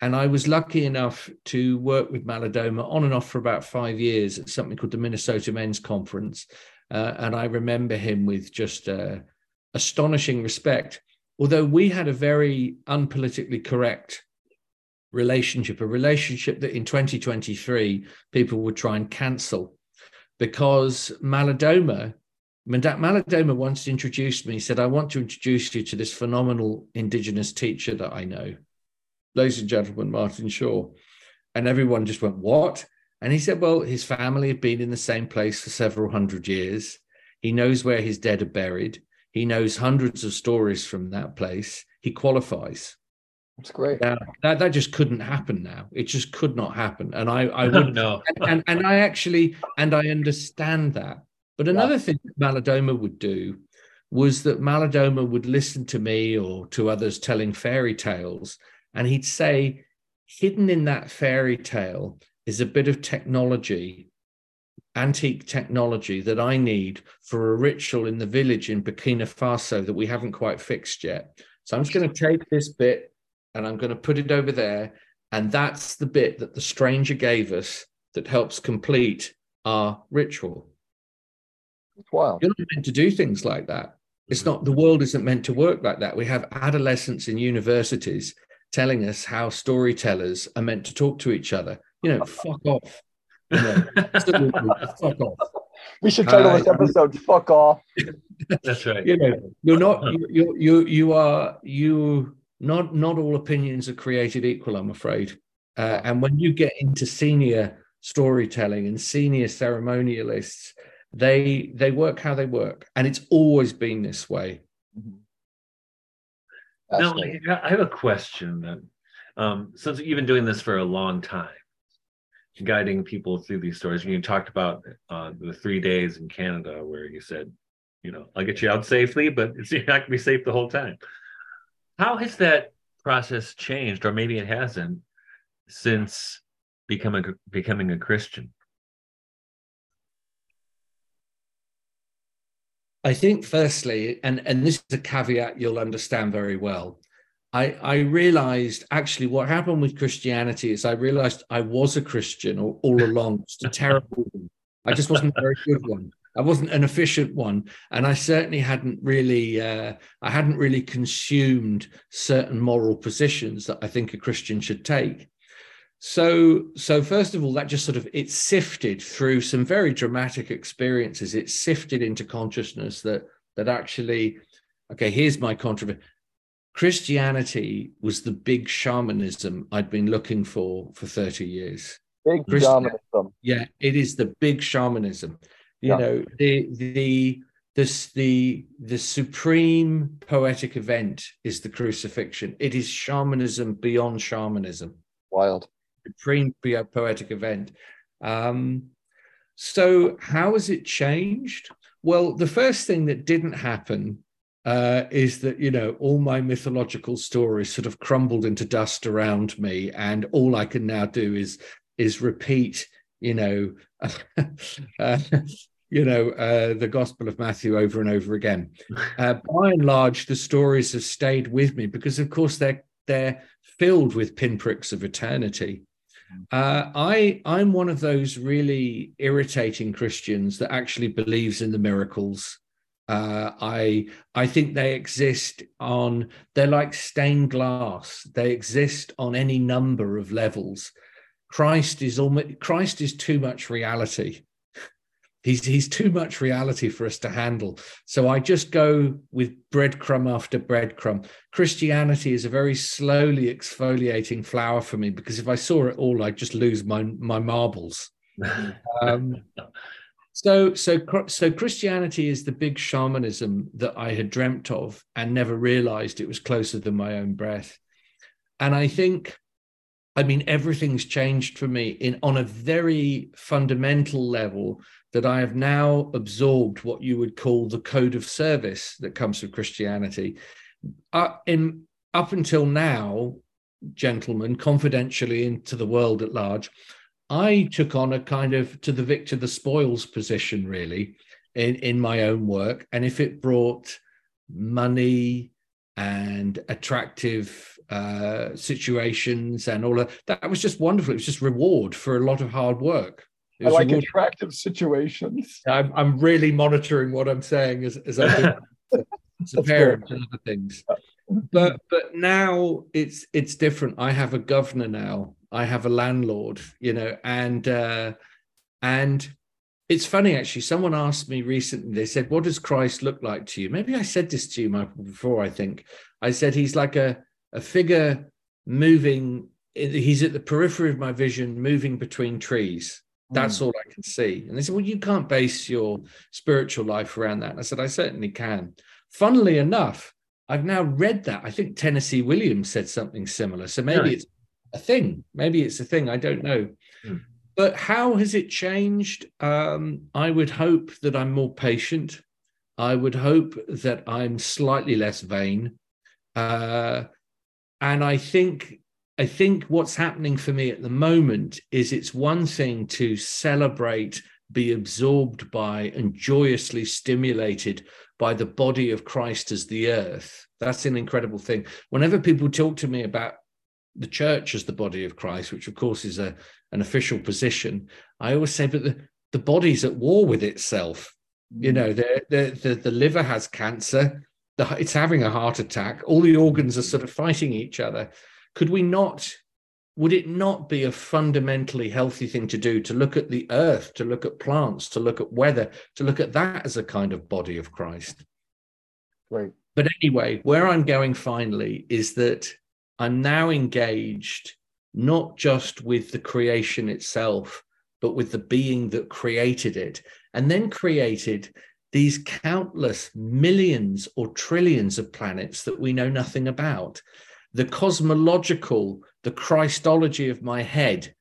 And I was lucky enough to work with Malidoma on and off for about five years at something called the Minnesota Men's Conference. Uh, and I remember him with just uh, astonishing respect, although we had a very unpolitically correct relationship, a relationship that in 2023 people would try and cancel because Malidoma, Malidoma once introduced me, he said, I want to introduce you to this phenomenal indigenous teacher that I know. Ladies and gentlemen, Martin Shaw. And everyone just went, What? And he said, Well, his family had been in the same place for several hundred years. He knows where his dead are buried. He knows hundreds of stories from that place. He qualifies. That's great. Now, that that just couldn't happen now. It just could not happen. And I I <laughs> wouldn't know. and, and, and I actually and I understand that. But another yeah. thing that Malidoma would do was that Malidoma would listen to me or to others telling fairy tales, and he'd say, hidden in that fairy tale is a bit of technology antique technology that I need for a ritual in the village in Burkina Faso that we haven't quite fixed yet. So I'm just going to take this bit and I'm going to put it over there. And that's the bit that the stranger gave us that helps complete our ritual. Wow. You're not meant to do things like that. It's not, the world isn't meant to work like that. We have adolescents in universities telling us how storytellers are meant to talk to each other. You know, fuck off. <laughs> fuck off. We should title uh, this episode "Fuck Off." That's right. You know, you're not you you you are you not not all opinions are created equal. I'm afraid. Uh, and when you get into senior storytelling and senior ceremonialists they they work how they work and it's always been this way Mhm. Now, Fascinating. I have a question then. Um, since you've been doing this for a long time, guiding people through these stories, and you talked about uh, the three days in Canada where you said, you know, I'll get you out safely, but it's <laughs> you're not gonna be safe the whole time. How has that process changed, or maybe it hasn't, since becoming becoming a Christian? I think, firstly, and, and this is a caveat you'll understand very well. I, I realized actually what happened with Christianity is I realized I was a Christian all, all along, just a terrible one. I just wasn't a very good one. I wasn't an efficient one. And I certainly hadn't really, uh, I hadn't really consumed certain moral positions that I think a Christian should take. So, so first of all, that just sort of it sifted through some very dramatic experiences. It sifted into consciousness that that actually, okay, here's my controversy. Christianity was the big shamanism I'd been looking for for 30 years. Big shamanism. Yeah, it is the big shamanism. You Yeah. know, the the this the the supreme poetic event is the crucifixion. It is shamanism beyond shamanism Wild. Po- poetic event. Um, so, how has it changed? Well, the first thing that didn't happen uh, is that you know all my mythological stories sort of crumbled into dust around me, and all I can now do is is repeat, you know, <laughs> uh, you know, uh, the Gospel of Matthew over and over again. Uh, by and large, the stories have stayed with me because, of course, they're they're filled with pinpricks of eternity. Uh, I I'm one of those really irritating Christians that actually believes in the miracles. Uh, I I think they exist on they're like stained glass. They exist on any number of levels. Christ is almost Christ is too much reality. He's he's too much reality for us to handle. So I just go with breadcrumb after breadcrumb. Christianity is a very slowly exfoliating flower for me because if I saw it all, I'd just lose my my marbles. <laughs> Um, so so so Christianity is the big shamanism that I had dreamt of and never realized it was closer than my own breath. And I think, I mean, everything's changed for me in on a very fundamental level that I have now absorbed what you would call the code of service that comes from Christianity. Uh, in up until now, gentlemen, confidentially into the world at large, I took on a kind of to the victor the spoils position, really, in, in my own work. And if it brought money and attractive uh, situations and all that, that was just wonderful. It was just reward for a lot of hard work. I like attractive situations. <laughs> I'm, I'm really monitoring what I'm saying as, as I do <laughs> as a parent and other things. But but now it's it's different. I have a governor now. I have a landlord, you know, and uh, and it's funny actually. Someone asked me recently. They said, "What does Christ look like to you?" Maybe I said this to you my- before. I think I said he's like a a figure moving. He's at the periphery of my vision, moving between trees. That's all I can see. And they said, Well, you can't base your spiritual life around that. And I said, I certainly can. Funnily enough, I've now read that. I think Tennessee Williams said something similar. So maybe it's a thing. Maybe it's a thing. I don't know. Hmm. But how has it changed? Um, I would hope that I'm more patient. I would hope that I'm slightly less vain. Uh, and I think I think what's happening for me at the moment is it's one thing to celebrate, be absorbed by, and joyously stimulated by the body of Christ as the earth. That's an incredible thing. Whenever people talk to me about the church as the body of Christ, which of course is a, an official position, I always say, but the, the body's at war with itself. You mm. know, the, the, the, the liver has cancer, the, it's having a heart attack, all the organs are sort of fighting each other could we not would it not be a fundamentally healthy thing to do to look at the earth to look at plants to look at weather to look at that as a kind of body of christ Great. but anyway where i'm going finally is that i'm now engaged not just with the creation itself but with the being that created it, and then created these countless millions or trillions of planets that we know nothing about. The cosmological, the Christology of my head,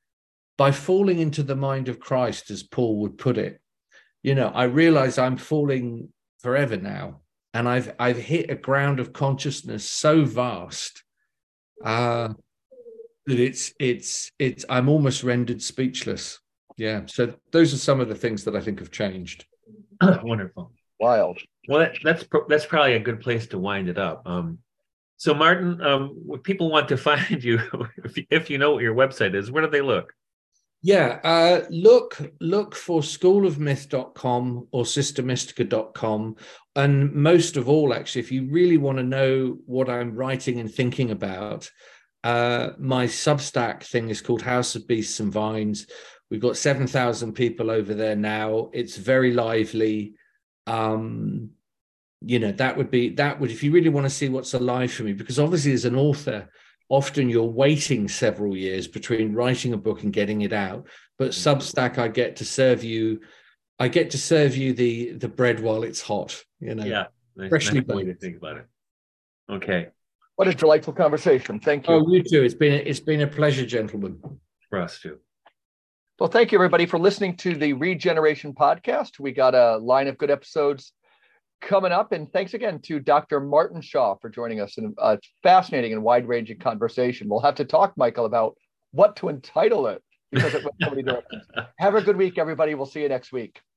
by falling into the mind of Christ, as Paul would put it, you know, I realize I'm falling forever now. And I've I've hit a ground of consciousness so vast uh, that it's it's it's I'm almost rendered speechless. Yeah. So those are some of the things that I think have changed. <coughs> Wonderful. Wild. Well, that, that's that's probably a good place to wind it up. Um, so, Martin, um, people want to <laughs> find you, if, if you know what your website is, where do they look? Yeah, uh, look look for schoolofmyth.com or cistamystica.com. And most of all, actually, if you really want to know what I'm writing and thinking about, uh, my Substack thing is called House of Beasts and Vines. We've got 7,000 people over there now. It's very lively. Um, you know, that would be, that would, if you really want to see what's alive for me, because obviously as an author, often you're waiting several years between writing a book and getting it out. But mm-hmm. Substack, I get to serve you, I get to serve you the the bread while it's hot, you know. Yeah. Nice, freshly nice way to think about it. Okay. What a delightful conversation. Thank you. Oh, you too. It's been it's been a pleasure, gentlemen. For us too. Well, thank you everybody for listening to the Regeneration podcast. We got a line of good episodes coming up, and thanks again to Dr. Martin Shaw for joining us in a fascinating and wide-ranging conversation. We'll have to talk, Michael, about what to entitle it because it went so many directions. Have a good week, everybody. We'll see you next week.